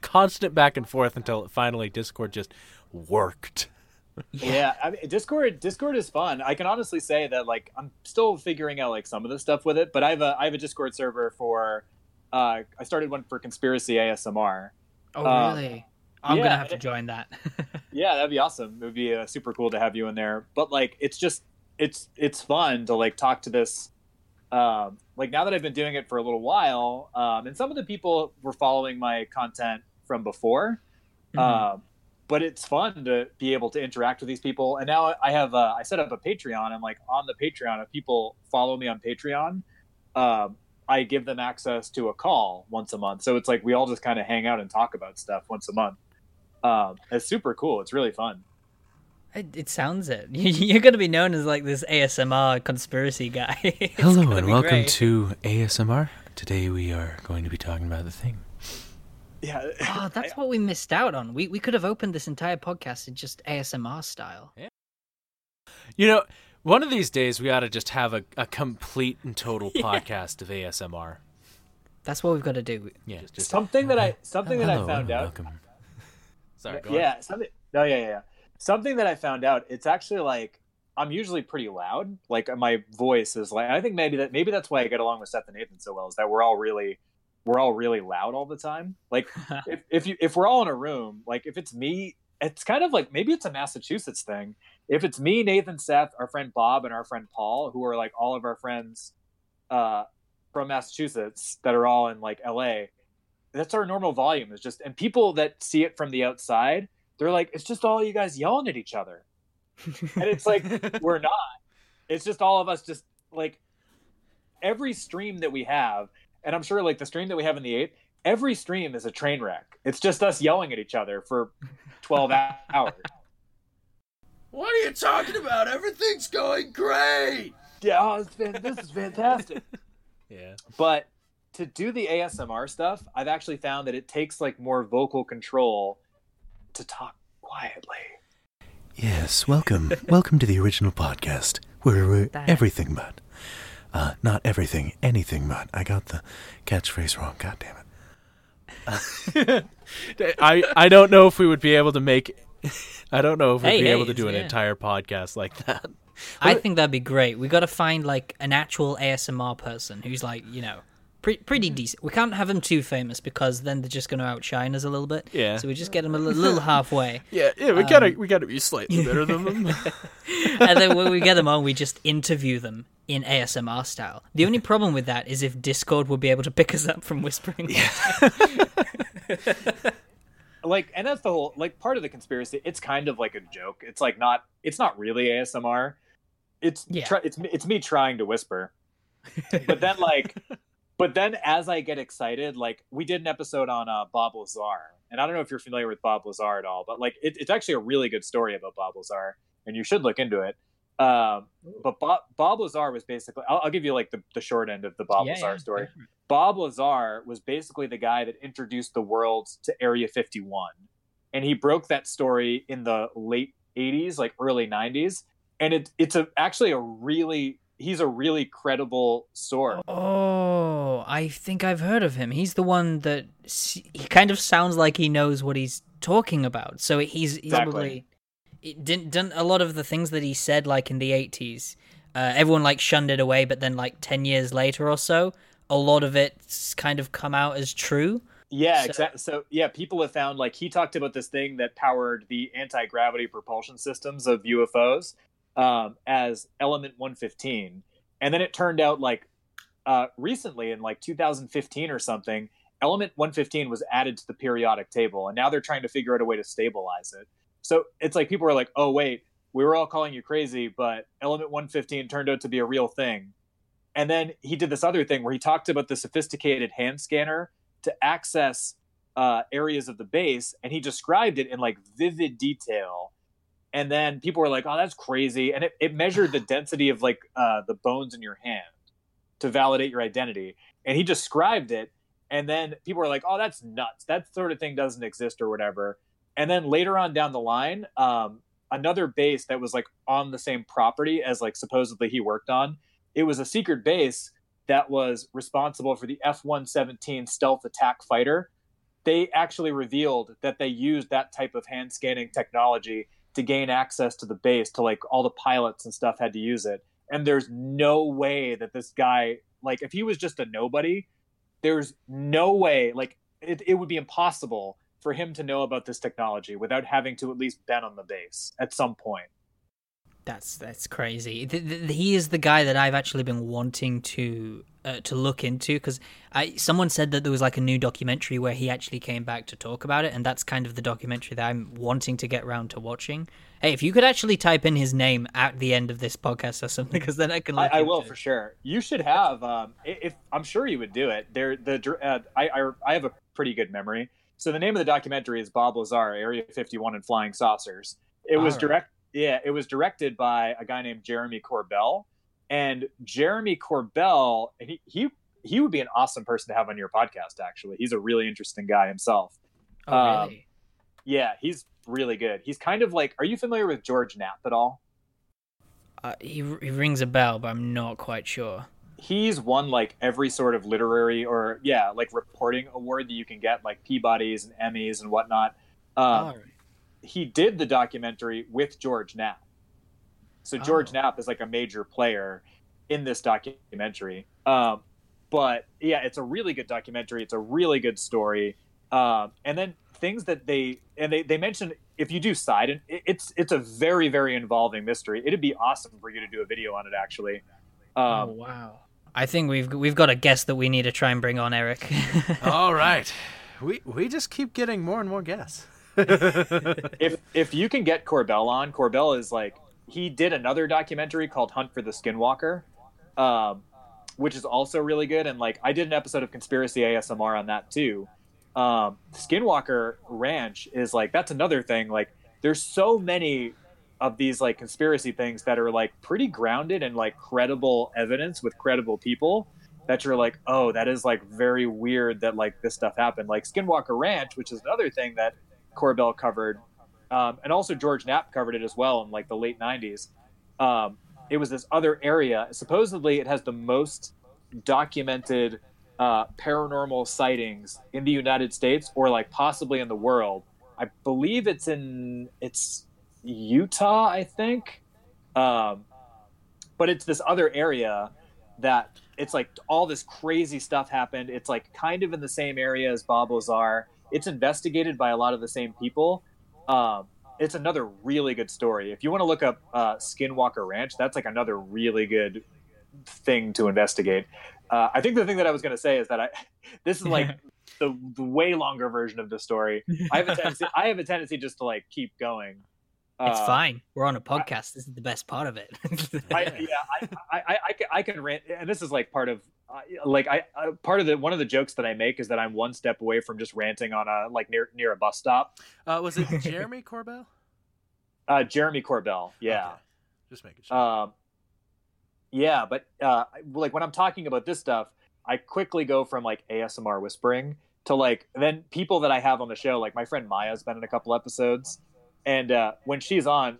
A: constant back and forth until it finally Discord just worked.
B: Yeah, I mean, Discord Discord is fun. I can honestly say that like I'm still figuring out like some of the stuff with it, but I have a I have a Discord server for uh I started one for conspiracy ASMR.
C: Oh,
B: Uh,
C: really? I'm
B: yeah,
C: gonna have to join that.
B: Yeah, that'd be awesome. It would be uh, super cool to have you in there. But like, it's just it's it's fun to like talk to this. Um, like now that I've been doing it for a little while, um, and some of the people were following my content from before.
C: Mhm.
B: Um, but it's fun to be able to interact with these people. And now I have uh, I set up a Patreon. I'm like on the Patreon. If people follow me on Patreon, um, I give them access to a call once a month. So it's like we all just kind of hang out and talk about stuff once a month. Um, it's super cool. It's really fun.
C: It, it sounds it. You're going to be known as like this ASMR conspiracy guy.
A: Hello and welcome
C: great.
A: to ASMR. Today we are going to be talking about the thing.
B: Yeah.
C: Oh, that's what we missed out on. We we could have opened this entire podcast in just ASMR style. Yeah.
A: You know, one of these days we ought to just have a, a complete and total podcast of ASMR.
C: That's what we've got to do.
A: Yeah, just
B: something that I something that I found out.
A: Welcome. Sorry, go on.
B: yeah, something. No, yeah, yeah, yeah. Something that I found out. It's actually like I'm usually pretty loud. Like my voice is like. I think maybe that maybe that's why I get along with Seth and Nathan so well. Is that we're all really we're all really loud all the time. Like if if you if we're all in a room, like if it's me, it's kind of like maybe it's a Massachusetts thing. If it's me, Nathan, Seth, our friend Bob, and our friend Paul, who are like all of our friends uh, from Massachusetts that are all in like LA, that's our normal volume. Is just and people that see it from the outside, they're like, it's just all you guys yelling at each other, and it's like we're not. It's just all of us just like every stream that we have, and I'm sure like the stream that we have in the eight, every stream is a train wreck. It's just us yelling at each other for 12 hours.
D: What are you talking about? Everything's going great.
B: Yeah, oh, it's fan- this is fantastic.
A: Yeah.
B: but to do the ASMR stuff, I've actually found that it takes like more vocal control to talk quietly.
D: Yes, welcome. welcome to the original podcast where we're everything but. Uh, not everything, anything but. I got the catchphrase wrong. God damn it.
A: I I don't know if we would be able to make. I don't know if we'd
C: Hey,
A: be
C: hey,
A: able to do an
C: yeah.
A: entire podcast like that.
C: I think that'd be great. We got to find like an actual ASMR person who's like you know pre- pretty decent. We can't have them too famous because then they're just going to outshine us a little bit.
A: Yeah.
C: So we just get them a li- little halfway,
A: Yeah, yeah, we gotta we gotta be slightly better than them.
C: and then when we get them on, we just interview them in ASMR style. The only problem with that is if Discord will be able to pick us up from whispering.
B: Like, and that's the whole like part of the conspiracy. It's kind of like a joke. It's like not. It's not really ASMR. It's
C: Yeah.
B: try, it's me- it's me trying to whisper. but then like but then as i get excited like we did an episode on uh, bob lazar and i don't know if you're familiar with bob lazar at all but like it, it's actually a really good story about bob lazar and you should look into it um, but bob, bob lazar was basically I'll, I'll give you like the, the short end of the bob
C: Yeah,
B: lazar
C: yeah,
B: story
C: definitely.
B: bob lazar was basically the guy that introduced the world to area 51 and he broke that story in the late 80s like early 90s and it, it's a actually a really he's a really credible source
C: Oh, I think I've heard of him. He's the one that he kind of sounds like he knows what he's talking about. So he's, he's
B: Exactly.
C: probably it didn't done a lot of the things that he said like in the 80s. Uh, everyone like shunned it away, but then like 10 years later or so, a lot of it's kind of come out as true.
B: Yeah,
C: So-
B: exactly. So yeah, people have found like he talked about this thing that powered the anti gravity propulsion systems of UFOs um, as element 115, and then it turned out like uh, recently in like 2015 or something, element 115 was added to the periodic table, and now they're trying to figure out a way to stabilize it. So it's like people are like, oh wait, we were all calling you crazy, but element 115 turned out to be a real thing. And then he did this other thing where he talked about the sophisticated hand scanner to access uh, areas of the base, and he described it in like vivid detail. And then people were like, "Oh, that's crazy!" And it, it measured the density of like uh, the bones in your hand to validate your identity. And he described it, and then people were like, "Oh, that's nuts! That sort of thing doesn't exist or whatever." And then later on down the line, um, another base that was like on the same property as like supposedly he worked on, it was a secret base that was responsible for the F 117 stealth attack fighter. They actually revealed that they used that type of hand scanning technology to gain access to the base, to like all the pilots and stuff had to use it. And there's no way that this guy, like, if he was just a nobody, there's no way, like, it, it would be impossible for him to know about this technology without having to at least been on the base at some point.
C: That's that's crazy. He is the guy that I've actually been wanting to uh, to look into because I someone said that there was like a new documentary where he actually came back to talk about it, and that's kind of the documentary that I'm wanting to get round to watching. Hey, if you could actually type in his name at the end of this podcast or something, because then I can.
B: I, I will for sure. You should have. Um, if I'm sure you would do it. There, the uh, I, I I have a pretty good memory. So the name of the documentary is Bob Lazar, Area 51 and Flying Saucers. It was
C: Alright.
B: direct. yeah, it was directed by a guy named Jeremy Corbell, and Jeremy Corbell, he he he would be an awesome person to have on your podcast. Actually, he's a really interesting guy himself.
C: Oh,
B: Um,
C: really?
B: Yeah, he's really good. He's kind of like, are you familiar with George Knapp at all?
C: Uh, he, he rings a bell, but I'm not quite sure.
B: He's won like every sort of literary or yeah like reporting award that you can get like peabody's and emmys and whatnot. Um,
C: Alright.
B: he did the documentary with george knapp. So george
C: Oh.
B: knapp is like a major player in this documentary. Um, but yeah it's a really good documentary. It's a really good story. Um, and then things that they and they, they mentioned if you do side and it, it's it's a very very involving mystery. It'd be awesome for you to do a video on it actually. Um,
C: oh wow! I think we've we've got a guest that we need to try and bring on, Eric.
A: All right. We we just keep getting more and more guests.
B: if if you can get Corbell on, Corbell is like he did another documentary called Hunt for the Skinwalker, um, which is also really good. And like I did an episode of Conspiracy ASMR on that too. Um, Skinwalker Ranch is like that's another thing. Like there's so many of these like conspiracy things that are like pretty grounded and like credible evidence with credible people that you're like, oh, that is like very weird that like this stuff happened. Like Skinwalker Ranch, which is another thing that Corbell covered, um, and also George Knapp covered it as well in like the late '90s. Um, it was this other area. Supposedly, it has the most documented uh, paranormal sightings in the United States, or like possibly in the world. I believe it's in it's Utah, I think. Um, but it's this other area that it's like all this crazy stuff happened. It's like kind of in the same area as Bob Lazar. It's investigated by a lot of the same people. Um, it's another really good story. If you want to look up uh, Skinwalker Ranch, that's like another really good thing to investigate. Uh, I think the thing that I was going to say is that I this is like the, the way longer version of the story. I have a tendency. I have a tendency just to like keep going.
C: It's
B: Uh,
C: fine. We're on a podcast. this is the best part of it.
B: I, yeah, I, I, I, I, can, rant, and this is like part of, uh, like I, I, part of the one of the jokes that I make is that I'm one step away from just ranting on a like near near a bus stop.
A: Uh, was it Jeremy Corbell?
B: Uh, Jeremy Corbell, yeah,
A: Okay. Just making sure.
B: um, yeah, but uh, like when I'm talking about this stuff, I quickly go from like ASMR whispering to like then people that I have on the show, like my friend Maya's been in a couple episodes, and uh, when she's on,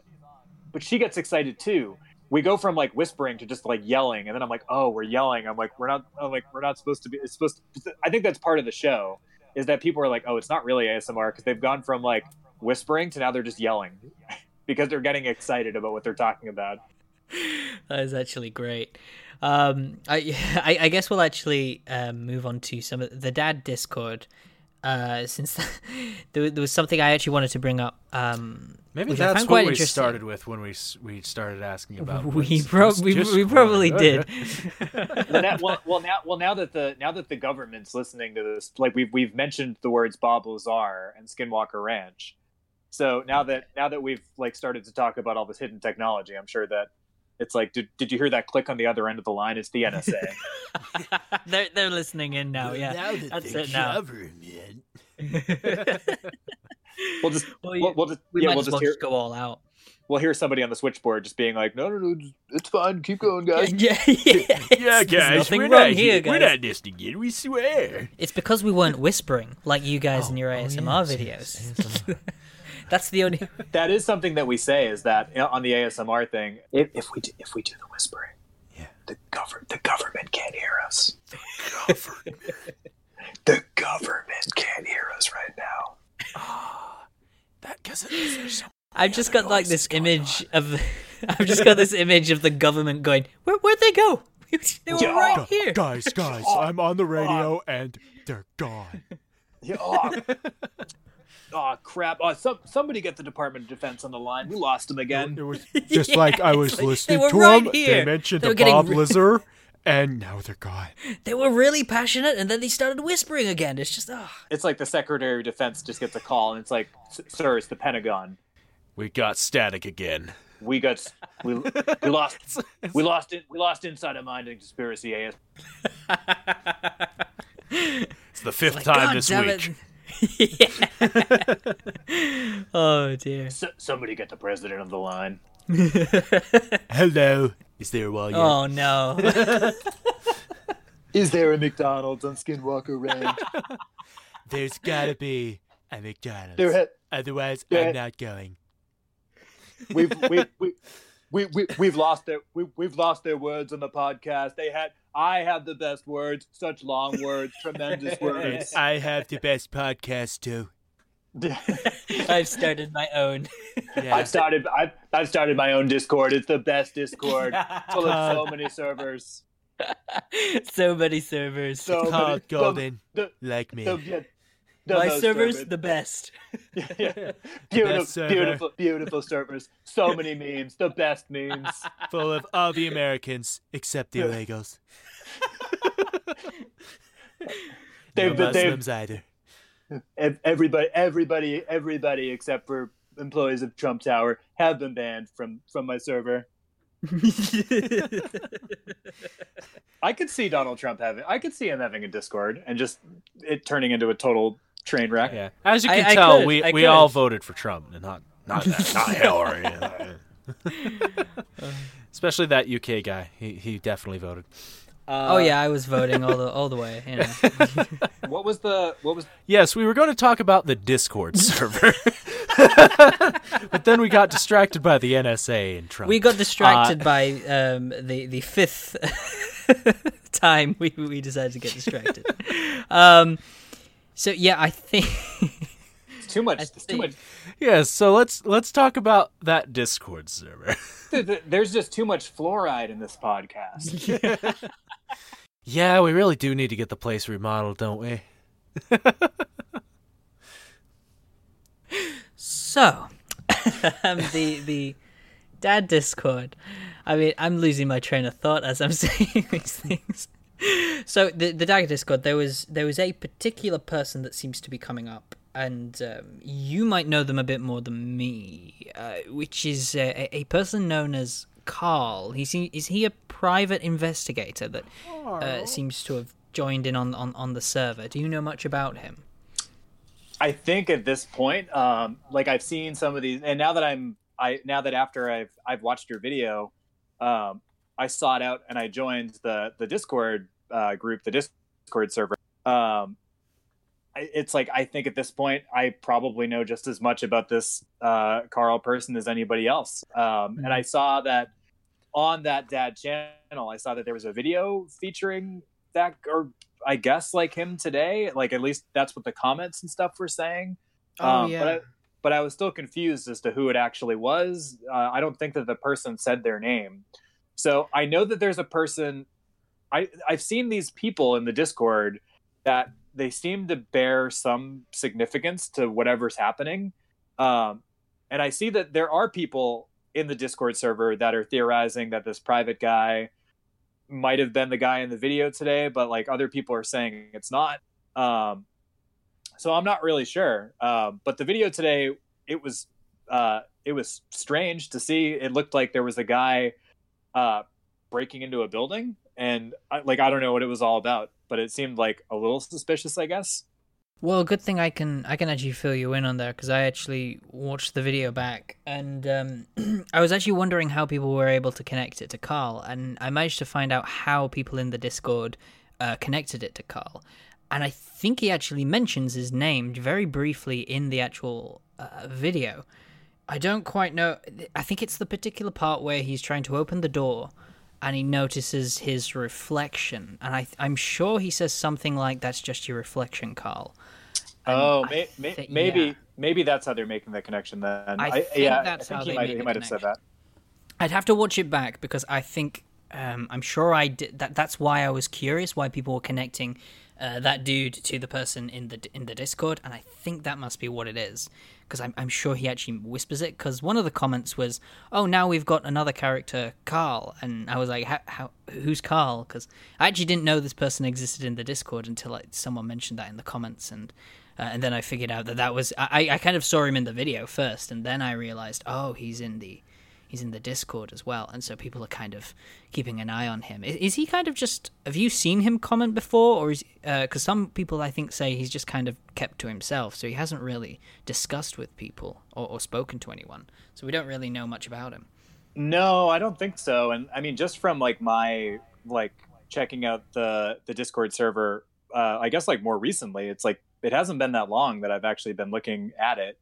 B: but she gets excited too. We go from like whispering to just like yelling, and then I'm like, oh, we're yelling. I'm like, we're not. I'm like, we're not supposed to be. It's supposed. To, I think that's part of the show, is that people are like, oh, it's not really ASMR because they've gone from like whispering to now they're just yelling because they're getting excited about what they're talking about.
C: that is actually great. Um, I, I guess we'll actually um, move on to some of the dad Discord. Uh, since there, there was something I actually wanted to bring up. Um,
A: Maybe that's what
C: quite
A: we started with when we we started asking about.
C: We
A: what's-
C: we- we
A: Discord.
C: probably did.
B: well, now, well, well, now, well, now that the now that the government's listening to this, like we've we've mentioned the words Bob Lazar and Skinwalker Ranch. So now that now that we've like started to talk about all this hidden technology, I'm sure that it's like, did, did you hear that click on the other end of the line? It's the NSA.
C: they're they're listening in now. Yeah, that's it now.
B: we'll just
C: Well,
B: we'll,
C: you-
B: we'll just
C: we
B: yeah
C: might
B: we'll
C: as
B: just
C: well
B: hear
C: just go all out.
B: we'll hear somebody on the switchboard just being like, no no no, it's fine, keep going, guys.
C: yeah, yeah,
A: Yeah, guys,
C: nothing
A: we're
C: wrong
A: not
C: here, Guys.
A: We're not listening again. We swear.
C: It's because we weren't whispering like you guys
A: Oh,
C: in your oh, oh, ASMR videos. That's the only.
B: That is something that we say is that you know, on the ASMR thing, if, if we do, if we do the whispering,
D: Yeah.
B: the government the government can't hear us. the government the government can't hear us right now.
A: That because there's so
C: I've just got like this image of. I've just got this image of the government going. Where where'd they go? They were
B: Yeah.
C: right here.
D: Guys, guys, oh, I'm on the radio and they're gone.
B: Yeah, oh, oh, crap! Oh, some, somebody get the Department of Defense on the line. We lost them again.
D: It was just like I was
C: Exactly. They
D: listening
C: were
D: to
C: right
D: them.
C: here.
D: They mentioned
C: They were
D: the
C: getting
D: Bob
C: re-
D: Lazar, and now they're gone.
C: They were really passionate, and then they started whispering again. It's just ah.
B: It's like the Secretary of Defense just gets a call, and it's like, "Sir, it's the Pentagon.
A: we got static again.
B: We got we, we lost we lost it we lost insider mind and conspiracy AS.
A: It's the fifth
C: Like,
A: time
C: God
A: this week.
C: it. oh dear.
B: S- somebody get the president of the line.
D: Hello. Is there a wall yet?
C: Oh no.
B: Is there a McDonald's on Skinwalker Ranch?
D: There's gotta be a McDonald's.
B: there ha-
D: Otherwise,
B: there-
D: I'm not going.
B: we've we we we we we've lost their we we've lost their words on the podcast. They had I have the best words, such long words, tremendous words.
D: I have the best podcast too.
C: I've started my own.
D: Yeah.
B: I've started I've I've started my own Discord. It's the best Discord, full of so many servers.
C: so many servers.
B: So many,
D: Called
B: the-
D: Golden,
B: The,
D: like me.
B: the, yeah, the
C: my
B: most
C: servers, the best.
B: Yeah. beautiful,
D: best
B: beautiful, beautiful servers. So many memes, the best memes.
D: Full of all the Americans except the illegals.
B: They've
D: no
B: been, they've,
D: Muslims either.
B: everybody, everybody, everybody except for employees of Trump Tower have been banned from from my server. I could see Donald Trump having. I could see him having a Discord and just it turning into a total train wreck.
A: Yeah, as you can
C: I
A: tell,
C: could,
A: we
C: I
A: we
C: could.
A: all voted for Trump, and not not that, not Hillary. Especially that UK guy. He he definitely voted.
C: oh yeah, I was voting all the all the way. You know.
B: What was the what was
A: Yes, we were going to talk about the Discord server, but then we got distracted by the NSA and Trump.
C: we got distracted
A: Uh,
C: by um, the the fifth time we we decided to get distracted. um, so yeah, I think
B: it's too much?
C: I
B: It's too much.
A: Yes, so let's let's talk about that Discord server.
B: th- th- There's just too much fluoride in this podcast.
A: yeah, we really do need to get the place remodeled, don't we?
C: so. um, the the dad Discord. I mean, I'm losing my train of thought as I'm saying these things. So the the Dagger Discord, there was there was a particular person that seems to be coming up, and um, you might know them a bit more than me, uh, which is a, a person known as Carl. He's is he a private investigator that uh, seems to have joined in on, on on the server? Do you know much about him?
B: I think at this point, um, like I've seen some of these, and now that I'm, I now that after I've I've watched your video, um, I sought out and I joined the the Discord uh, group, the Discord server. Um, it's like I think at this point I probably know just as much about this uh, Carl person as anybody else. Um, And I saw that on that dad channel, I saw that there was a video featuring that, or I guess like him today. Like at least that's what the comments and stuff were saying. Um, But I, but I was still confused as to who it actually was. Uh, I don't think that the person said their name. So I know that there's a person. I I've seen these people in the Discord that they seem to bear some significance to whatever's happening. Um, and I see that there are people in the Discord server that are theorizing that this private guy might have been the guy in the video today, but like other people are saying it's not. Um, so I'm not really sure. Um, but the video today, it was uh, it was strange to see. It looked like there was a guy uh, breaking into a building, and I, like I don't know what it was all about, but it seemed like a little suspicious, I guess.
C: Well, good thing I can I can actually fill you in on there because I actually watched the video back and um, I was actually wondering how people were able to connect it to Carl, and I managed to find out how people in the Discord uh, connected it to Carl, and I think he actually mentions his name very briefly in the actual uh, video. I don't quite know. I think it's the particular part where he's trying to open the door and he notices his reflection, and I I'm sure he says something like "That's just your reflection, Carl." And
B: Oh, may, may,
C: thi-
B: maybe
C: yeah.
B: maybe that's how they're making the connection. Then
C: I think
B: yeah,
C: that's
B: I think
C: how
B: he
C: they
B: might he might have said that.
C: I'd have to watch it back because I think um, I'm sure I did that. That's why I was curious why people were connecting uh, that dude to the person in the in the Discord, and I think that must be what it is because I'm I'm sure he actually whispers it. Because one of the comments was, "Oh, now we've got another character, Carl," and I was like, "How? who's Carl?" Because I actually didn't know this person existed in the Discord until like someone mentioned that in the comments and. Uh, and then I figured out that that was I, I kind of saw him in the video first, and then I realized, oh, he's in the he's in the Discord as well, and so people are kind of keeping an eye on him. Is, is he kind of just? Have you seen him comment before, or is because uh, some people I think say he's just kind of kept to himself, so he hasn't really discussed with people or, or spoken to anyone, so we don't really know much about him.
B: No, I don't think so. And I mean, just from like my like checking out the the Discord server, uh, I guess like more recently, it's like it hasn't been that long that I've actually been looking at it.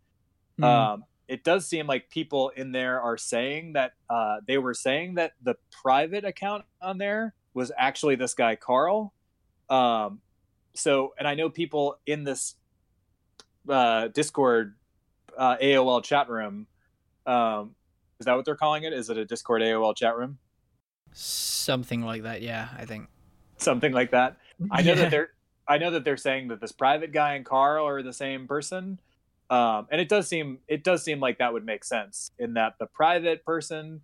B: Mm. Um, it does seem like people in there are saying that uh, they were saying that the private account on there was actually this guy Carl. Um, so, and I know people in this uh, Discord uh, AOL chat room. Um, is that what they're calling it? Is it a Discord AOL chat room?
C: Something like that, yeah. I think
B: something like that. I know yeah. that they're I know that they're saying that this private guy and Carl are the same person. Um, and it does seem it does seem like that would make sense in that the private person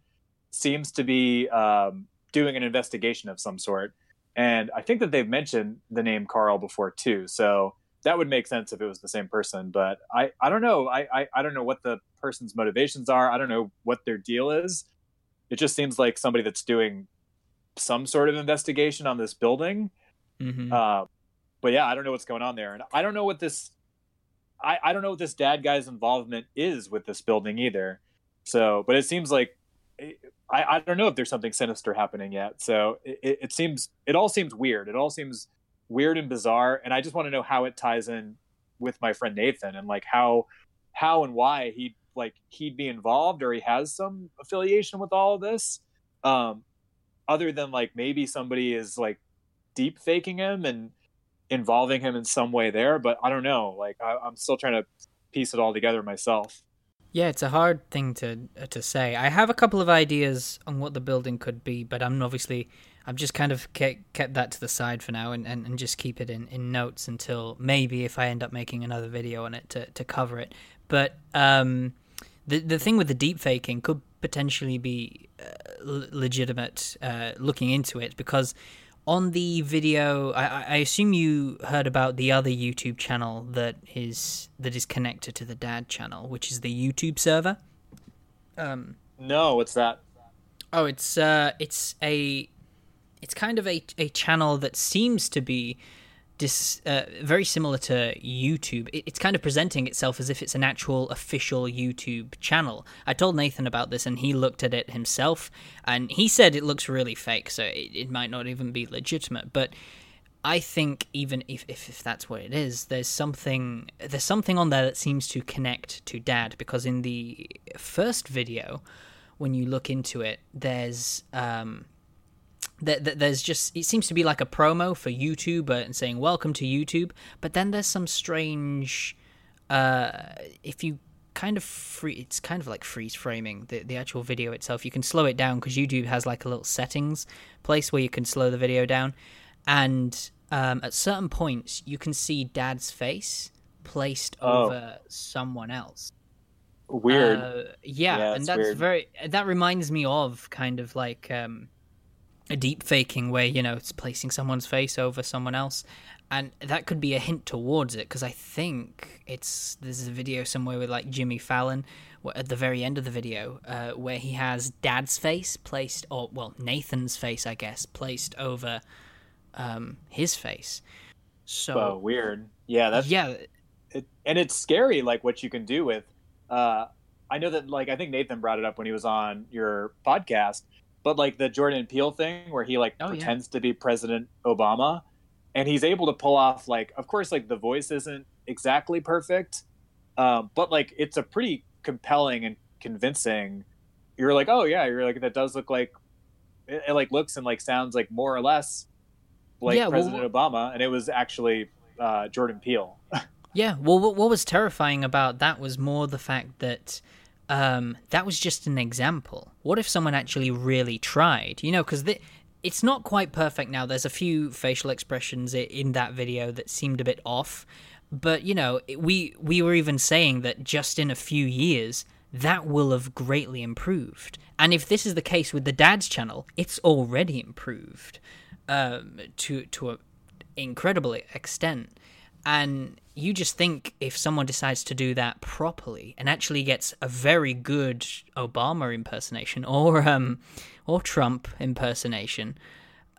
B: seems to be um, doing an investigation of some sort, and I think that they've mentioned the name Carl before too. So that would make sense if it was the same person. But I I don't know I I, I don't know what the person's motivations are. I don't know what their deal is. It just seems like somebody that's doing some sort of investigation on this building. Mm-hmm. Uh, but yeah, I don't know what's going on there, and I don't know what this. I, I don't know what this dad guy's involvement is with this building either. So, but it seems like I, I don't know if there's something sinister happening yet. So it, it seems it all seems weird. It all seems weird and bizarre, and I just want to know how it ties in with my friend Nathan and like how how and why he like he'd be involved or he has some affiliation with all of this. Um, other than like maybe somebody is like deep faking him and involving him in some way there, but I don't know. Like I, I'm still trying to piece it all together myself.
C: Yeah, it's a hard thing to uh, to say. I have a couple of ideas on what the building could be, but I'm obviously I've just kind of kept, kept that to the side for now and, and, and just keep it in, in notes until maybe if I end up making another video on it to, to cover it. But um, the the thing with the deep faking could potentially be uh, legitimate uh, looking into it because on the video, I, I, assume you heard about the other YouTube channel that is that is connected to the Dad channel, which is the YouTube server.
B: Um, no, what's that?
C: Oh, it's uh, it's a, it's kind of a a channel that seems to be dis, uh, very similar to YouTube. It, it's kind of presenting itself as if it's an actual official YouTube channel. I told Nathan about this, and he looked at it himself, and he said it looks really fake, so it, it might not even be legitimate. But I think even if, if, if that's what it is, there's something there's something on there that seems to connect to Dad because in the first video, when you look into it, there's um, that, there's just it seems to be like a promo for YouTube and saying welcome to YouTube, but then there's some strange uh if you kind of free it's kind of like freeze framing the the actual video itself. You can slow it down because YouTube has like a little settings place where you can slow the video down and um, at certain points you can see dad's face placed oh. over someone else.
B: Weird.
C: Uh, yeah, yeah and that's weird. very that reminds me of kind of like um a deep faking where you know it's placing someone's face over someone else. And that could be a hint towards it because i think it's there's a video somewhere with like jimmy fallon at the very end of the video uh, where he has dad's face placed or well nathan's face i guess placed over um, his face. So
B: oh, weird. Yeah that's
C: yeah.
B: it, and it's scary like what you can do with uh, i know that like i think nathan brought it up when he was on your podcast but like the Jordan Peele thing where he like oh, pretends yeah. to be President Obama and he's able to pull off like of course like the voice isn't exactly perfect um, but like it's a pretty compelling and convincing you're like oh yeah you're like that does look like it, it like looks and like sounds like more or less like yeah, President well, Obama and it was actually uh, Jordan Peele
C: yeah well what was terrifying about that was more the fact that um, that was just an example. What if someone actually really tried? You know, because it's not quite perfect now. There's a few facial expressions in that video that seemed a bit off, but you know, we we were even saying that just in a few years that will have greatly improved. And if this is the case with the dad's channel, it's already improved um, to to an incredible extent. And you just think if someone decides to do that properly and actually gets a very good Obama impersonation or um or Trump impersonation,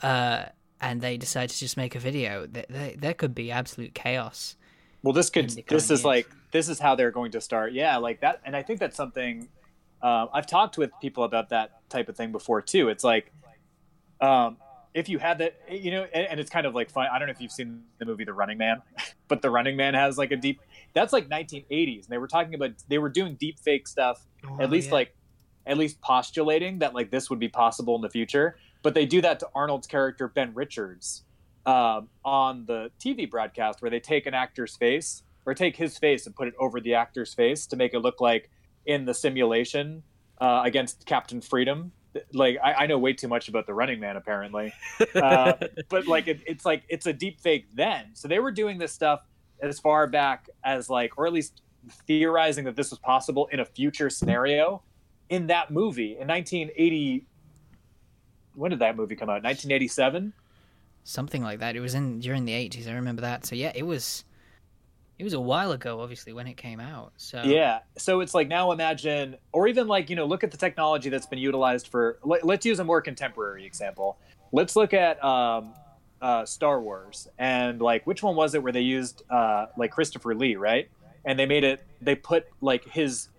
C: uh, and they decide to just make a video, th- th- there could be absolute chaos.
B: Well, this could. This is
C: years.
B: like this is how they're going to start. Yeah, like that. And I think that's something. Uh, I've talked with people about that type of thing before too. It's like, um, if you had that, you know, and, and it's kind of like fun. I don't know if you've seen the movie The Running Man, but The Running Man has like a deep. That's like 1980s, and they were talking about they were doing deep fake stuff. at least like, at least postulating that like this would be possible in the future. But they do that to Arnold's character Ben Richards um, on the TV broadcast, where they take an actor's face or take his face and put it over the actor's face to make it look like in the simulation uh, against Captain Freedom. Like I, I know way too much about the Running Man apparently, uh, but like it, it's like it's a deep fake then. So they were doing this stuff as far back as like, or at least theorizing that this was possible in a future scenario in that movie in 1980. When did that movie come out? 1987.
C: something like that. It was in during the eighties. I remember that. So yeah, it was. It was a while ago, obviously, when it came out. So
B: Yeah. So it's like now imagine, or even like, you know, look at the technology that's been utilized for, let, us use a more contemporary example. Let's look at um, uh, Star Wars and like, which one was it where they used uh, like Christopher Lee, right? And they made it, they put like his,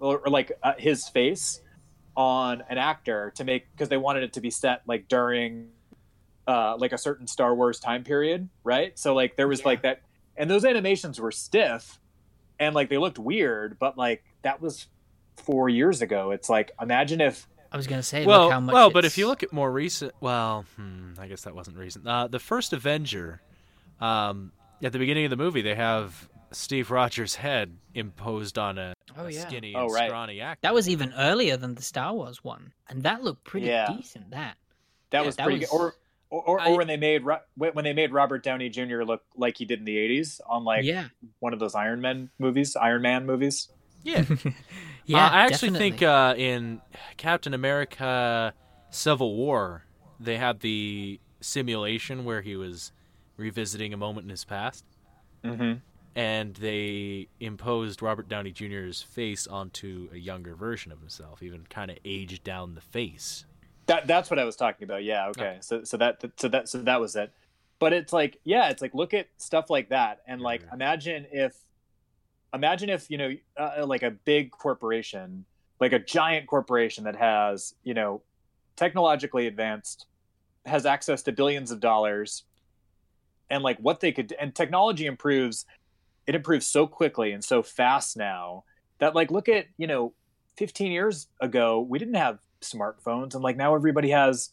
B: or, or like uh, his face on an actor to make, because they wanted it to be set like during uh, like a certain Star Wars time period, right? So like there was
C: Yeah.
B: like that, and those animations were stiff, and like they looked weird, but like that was four years ago. It's like imagine if
C: I was gonna say,
A: well,
C: look how much.
A: well, but if you look at more recent, well, hmm, I guess that wasn't recent. Uh, the first Avenger, um, at the beginning of the movie, they have Steve Rogers' head imposed on a,
C: Oh,
A: a
C: yeah.
A: skinny
B: Oh,
A: and
B: right.
A: scrawny actor.
C: that was even earlier than the Star Wars one, and that looked pretty
B: Yeah.
C: decent. That
B: that
C: Yeah,
B: was
C: that
B: pretty
C: was-
B: good, or or, or,
C: I-
B: or when they made when when they made Robert Downey Jr. look like he did in the '80s on like
C: yeah,
B: one of those Iron Man movies, Iron Man movies.
A: yeah.
C: yeah.
A: Uh, I actually
C: definitely.
A: think uh, in Captain America: Civil War, they had the simulation where he was revisiting a moment in his past,
B: Mm-hmm.
A: and they imposed Robert Downey Jr.'s face onto a younger version of himself, even kind of aged down the face.
B: That that's what I was talking about. Yeah. Okay.
A: Okay.
B: So so that so that so that was it. But it's like yeah, it's like look at stuff like that and like
A: Mhm.
B: imagine if imagine if you know uh, like a big corporation, like a giant corporation that has you know technologically advanced, has access to billions of dollars, and like what they could and technology improves, it improves so quickly and so fast now that like look at you know 15 years ago we didn't have smartphones and like now everybody has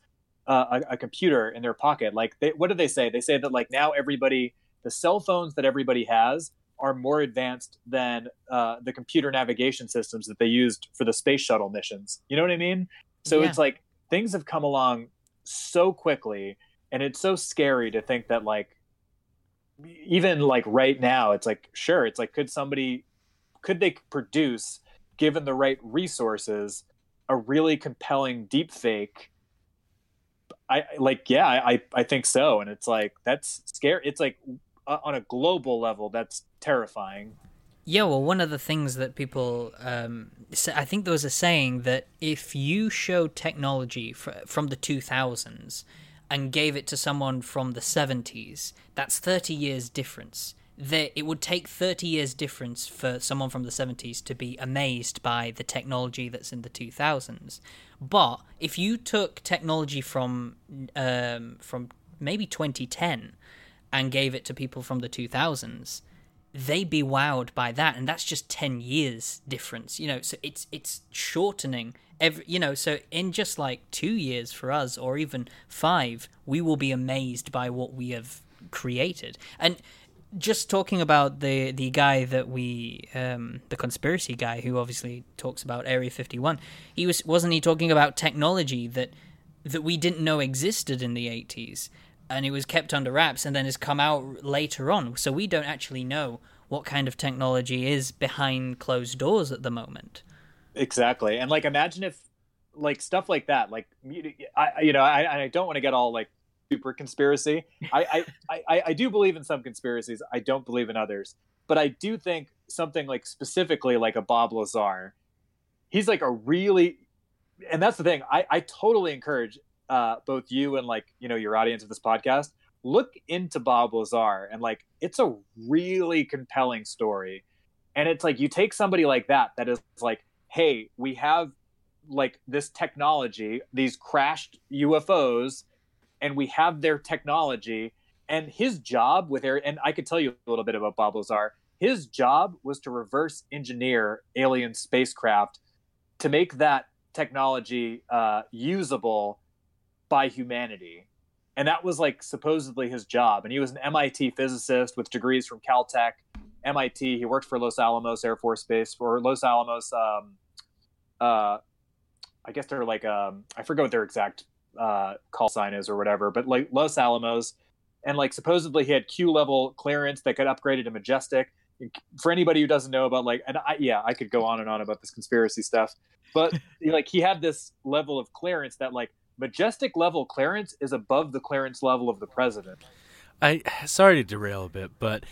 B: uh, a, a computer in their pocket. Like they, what do they say? They say that like now everybody the cell phones that everybody has are more advanced than uh, the computer navigation systems that they used for the space shuttle missions. You know what i mean? So
C: Yeah.
B: it's like things have come along so quickly and it's so scary to think that like even like right now it's like sure it's like could somebody could they produce given the right resources a really compelling deep fake i like yeah i i think so and it's like that's scary it's like uh, on a global level that's terrifying
C: Yeah, well, one of the things that people, um, I think there was a saying that if you show technology fr- from the 2000s and gave it to someone from the 70s, that's 30 years difference. There, it would take 30 years difference for someone from the 70s to be amazed by the technology that's in the 2000s. But if you took technology from um, from maybe 2010 and gave it to people from the 2000s, they'd be wowed by that. And that's just 10 years difference you know? So it's it's shortening every you know? So in just like 2 years for us or even 5 we will be amazed by what we have created. And just talking about the the guy that we um the conspiracy guy who obviously talks about area 51 he was wasn't he talking about technology that that we didn't know existed in the 80s and it was kept under wraps and then has come out later on. So we don't actually know what kind of technology is behind closed doors at the moment.
B: Exactly. And like imagine if like stuff like that like I, you know i, I don't want to get all like super conspiracy. I, I, I, I do believe in some conspiracies. I don't believe in others. But I do think something like specifically like a Bob Lazar, he's like a really, and that's the thing. I, I totally encourage uh, both you and like you know your audience of this podcast look into Bob Lazar and like it's a really compelling story. And it's like you take somebody like that that is like, hey, we have like this technology, these crashed UFOs, and we have their technology. And his job with air, and I could tell you a little bit about Bob Lazar. His job was to reverse engineer alien spacecraft to make that technology uh, usable by humanity. And that was like supposedly his job. And he was an MIT physicist with degrees from Caltech, MIT. He worked for Los Alamos Air Force Base for Los Alamos. Um, uh, I guess they're like um, I forget what their exact uh, call sign is or whatever, but like Los Alamos, and like supposedly he had Q level clearance that could upgrade it to Majestic. For anybody who doesn't know about like, and I, yeah, I could go on and on about this conspiracy stuff, but like he had this level of clearance that like Majestic level clearance is above the clearance level of the president.
A: I sorry to derail a bit, but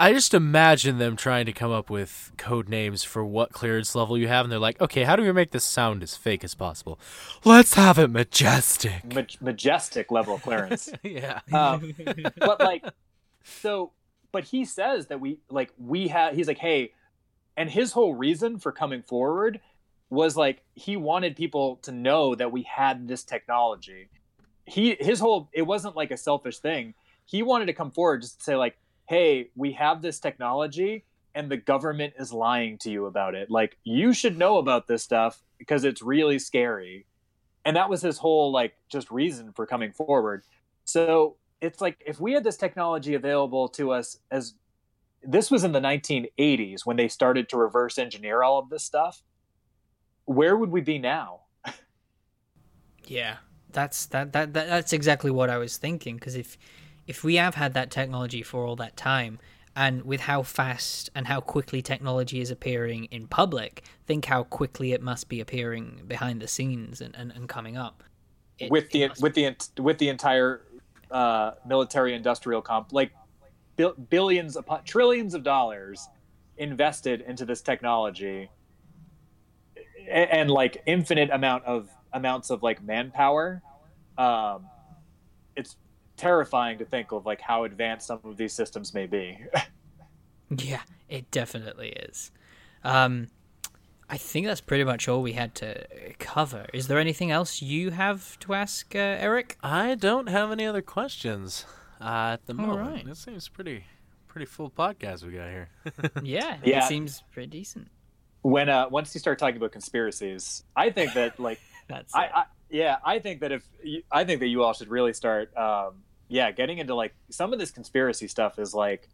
A: I just imagine them trying to come up with code names for what clearance level you have, and they're like, okay, how do we make this sound as fake as possible? Let's have it majestic.
B: Ma- majestic level clearance.
A: yeah.
B: Um, but like, so, but he says that we like we have. He's like, hey, and his whole reason for coming forward was like he wanted people to know that we had this technology. He his whole it wasn't like a selfish thing. He wanted to come forward just to say like hey, we have this technology and the government is lying to you about it. Like, you should know about this stuff because it's really scary. And that was his whole, like, just reason for coming forward. So it's like if we had this technology available to us as this was in the 1980s when they started to reverse engineer all of this stuff, where would we be now?
C: yeah. That's that, that that that's exactly what I was thinking because if if we have had that technology for all that time, and with how fast and how quickly technology is appearing in public, think how quickly it must be appearing behind the scenes and, and, and coming up.
B: It, with the with the with the entire uh, military industrial comp, like billions upon trillions of dollars invested into this technology, and, and like infinite amount of amounts of like manpower. Um, terrifying to think of like how advanced some of these systems may be.
C: yeah, it definitely is. Um, I think that's pretty much all we had to cover. Is there anything else you have to ask, uh, Eric?
A: I don't have any other questions uh, at the
C: All
A: moment.
C: right.
A: It seems pretty pretty full podcast we got here.
C: yeah,
B: Yeah.
C: it seems pretty decent.
B: when uh, once you start talking about conspiracies, I think that like
C: That's
B: I. I yeah, I think that if you, I think that you all should really start um, yeah, getting into like some of this conspiracy stuff is like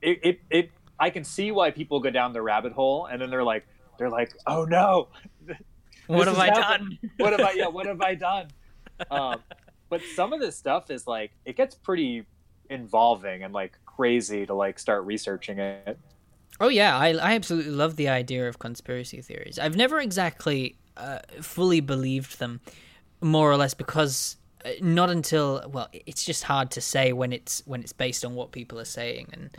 B: it, it it I can see why people go down the rabbit hole and then they're like they're like, "Oh no.
C: what have I
B: happening.
C: done?
B: what have I yeah, what have I done?" Um, but some of this stuff is like it gets pretty involving and like crazy to like start researching it.
C: Oh yeah, I I absolutely love the idea of conspiracy theories. I've never exactly uh, fully believed them, more or less because not until well, it's just hard to say when it's when it's based on what people are saying, and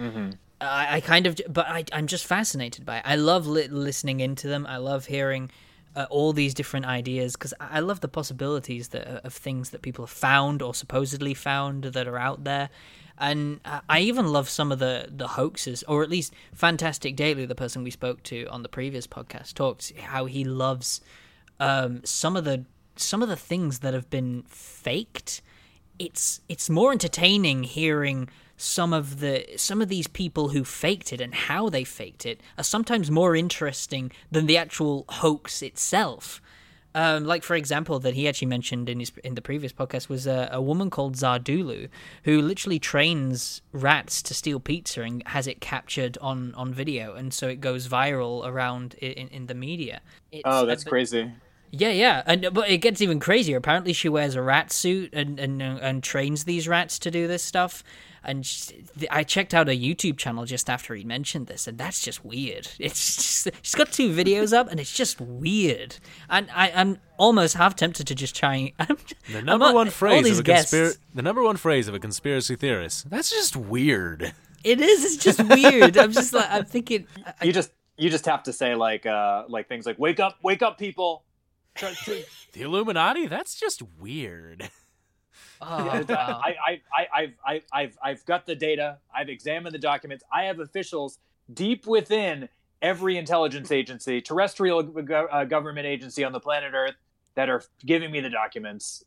C: I, I kind of but I I'm just fascinated by it. I love li- listening into them. I love hearing. Uh, all these different ideas because I love the possibilities that of things that people have found or supposedly found that are out there, and uh, I even love some of the the hoaxes, or at least Fantastic Daily, the person we spoke to on the previous podcast, talked how he loves um, some of the some of the things that have been faked. It's it's more entertaining hearing some of the some of these people who faked it and how they faked it are sometimes more interesting than the actual hoax itself. Um, like for example, that he actually mentioned in his in the previous podcast was a, a woman called Zardulu who literally trains rats to steal pizza and has it captured on, on video, and so it goes viral around in, in the media. It's,
B: Oh, that's crazy.
C: Yeah, yeah, and but it gets even crazier. Apparently, she wears a rat suit and and and trains these rats to do this stuff. And she, I checked out her YouTube channel just after he mentioned this, and that's just weird. It's just she's got two videos up, and it's just weird. And I, I'm almost half tempted to just try. I'm,
A: The
C: I'm
A: number one phrase of a
C: guests-
A: conspiracy. The number one phrase of a conspiracy theorist. That's just weird.
C: It is. It's just weird. I'm just like I'm thinking. I,
B: You just you just have to say like uh like things like wake up, wake up, people. Try- try-
A: The Illuminati. That's just weird.
C: oh,
B: Yeah,
C: wow.
B: I, I, I, I've, I, I've, I've got the data. I've examined the documents. I have officials deep within every intelligence agency, terrestrial go- uh, government agency on the planet Earth that are giving me the documents.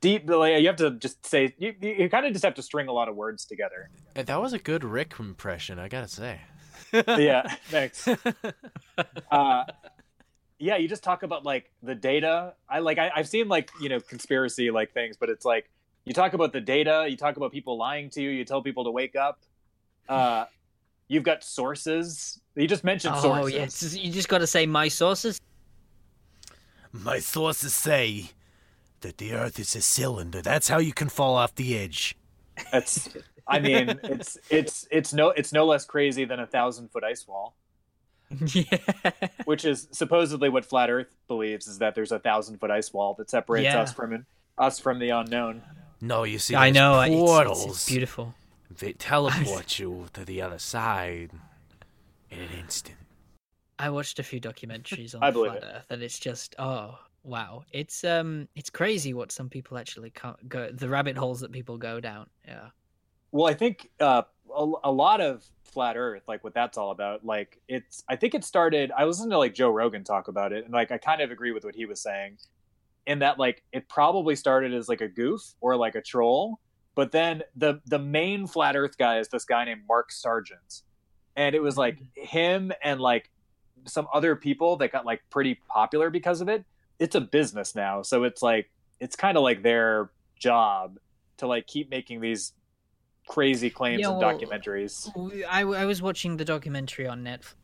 B: Deep, you have to just say you, you, you kind of just have to string a lot of words together.
A: Uh, That was a good Rick impression, I gotta say.
B: yeah, thanks. Uh, yeah, you just talk about like the data. I like I, I've seen like you know conspiracy like things, but it's like you talk about the data, you talk about people lying to you, you tell people to wake up. Uh, you've got sources. You just mentioned
C: oh
B: sources.
C: yeah, it's- you just got to say my sources.
D: My sources say that the Earth is a cylinder. That's how you can fall off the edge.
B: That's. I mean, it's it's it's no it's no less crazy than a thousand foot ice wall,
C: yeah.
B: which is supposedly what flat Earth believes is that there's a thousand foot ice wall that separates
C: Yeah.
B: us from us from the unknown.
D: No, you see,
C: I know. it's-
D: portals.
C: It's, it's beautiful.
D: They teleport you to the other side in an instant.
C: I watched a few documentaries on
B: I believe
C: Flat
B: it.
C: Earth, and it's just oh wow, it's um it's crazy what some people actually ca- go the rabbit holes that people go down. Yeah.
B: Well, I think uh, a, a lot of flat Earth, like what that's all about, like it's. I think it started. I listened to like Joe Rogan talk about it, and like I kind of agree with what he was saying, in that like it probably started as like a goof or like a troll, but then the the main flat Earth guy is this guy named Mark Sargent, and it was like mm-hmm. him and like some other people that got like pretty popular because of it. It's a business now, so it's like it's kind of like their job to like keep making these crazy claims
C: Yeah,
B: and
C: well,
B: documentaries.
C: I, I was watching the documentary on Netflix,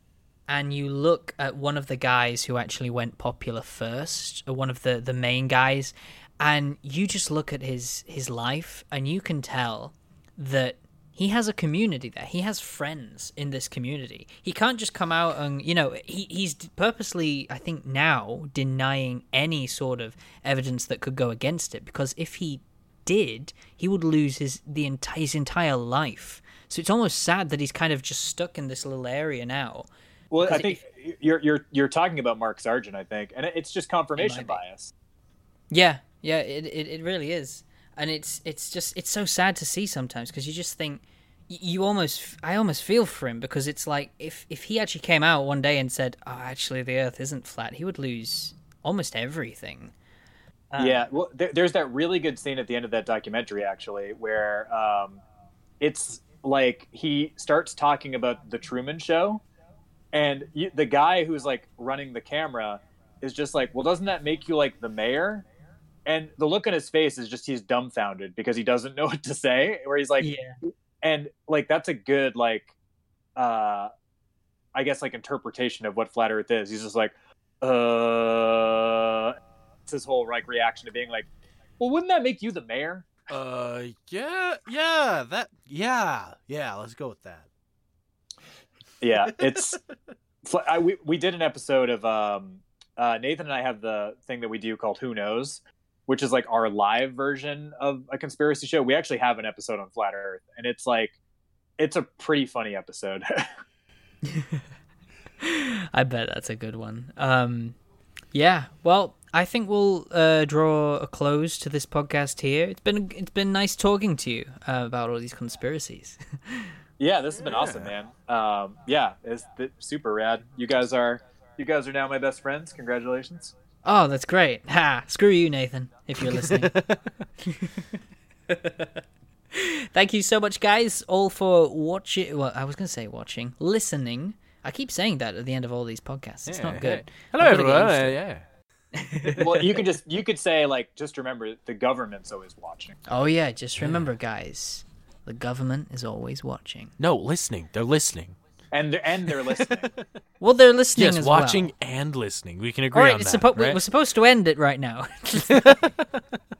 C: and you look at one of the guys who actually went popular first, or one of the, the main guys, and you just look at his his life, and you can tell that he has a community there. He has friends in this community. He can't just come out and you know he he's purposely I think now denying any sort of evidence that could go against it because if he did, he would lose his the entire his entire life. So it's almost sad that he's kind of just stuck in this little area now.
B: Well, I think you're you're you're talking about Mark Sargent, I think, and it's just confirmation
C: It might be.
B: bias.
C: Yeah, yeah, it it, it really is, and it's it's just it's so sad to see sometimes because you just think you almost I almost feel for him because it's like if if he actually came out one day and said, "Oh, actually, the Earth isn't flat," he would lose almost everything. Um,
B: yeah, well, there, there's that really good scene at the end of that documentary, actually, where um, it's like he starts talking about the Truman Show, and you, the guy who's like running the camera is just like, "Well, doesn't that make you like the mayor?" And the look on his face is just he's dumbfounded because he doesn't know what to say. Where he's like,
C: yeah,
B: and like that's a good like uh i guess like interpretation of what flat earth is he's just like uh his whole like reaction to being like well wouldn't that make you the mayor
D: Uh, yeah, yeah, that, yeah, yeah. Let's go with that.
B: yeah it's fl- I, we, we did an episode of um uh nathan and i have the thing that we do called who knows which is like our live version of a conspiracy show we actually have an episode on flat earth and it's like it's a pretty funny episode
C: I bet that's a good one. Um, yeah, well, I think we'll uh, draw a close to this podcast here. It's been it's been nice talking to you uh, about all these conspiracies.
B: Yeah, this has been awesome, man. Um, yeah, it's th- super rad. You guys are you guys are now my best friends. Congratulations.
C: Oh, that's great. Ha! Screw you, Nathan, if you're listening. Thank you so much, guys, all for watching. Well, I was going to say watching, listening. I keep saying that at the end of all these podcasts. It's not good.
A: Hello,
C: I've gotta get
A: everyone.
C: used
A: Uh, yeah.
B: well, you could just you could say like just remember the government's always watching.
C: Oh yeah, just remember, guys, the government is always watching.
A: No, listening. They're listening.
B: and they're, and they're listening.
C: Well, they're listening
A: Yes,
C: as
A: watching
C: well.
A: and listening. We can agree
C: All right,
A: on
C: it's
A: that.
C: suppo-
A: right?
C: we're supposed to end it right now.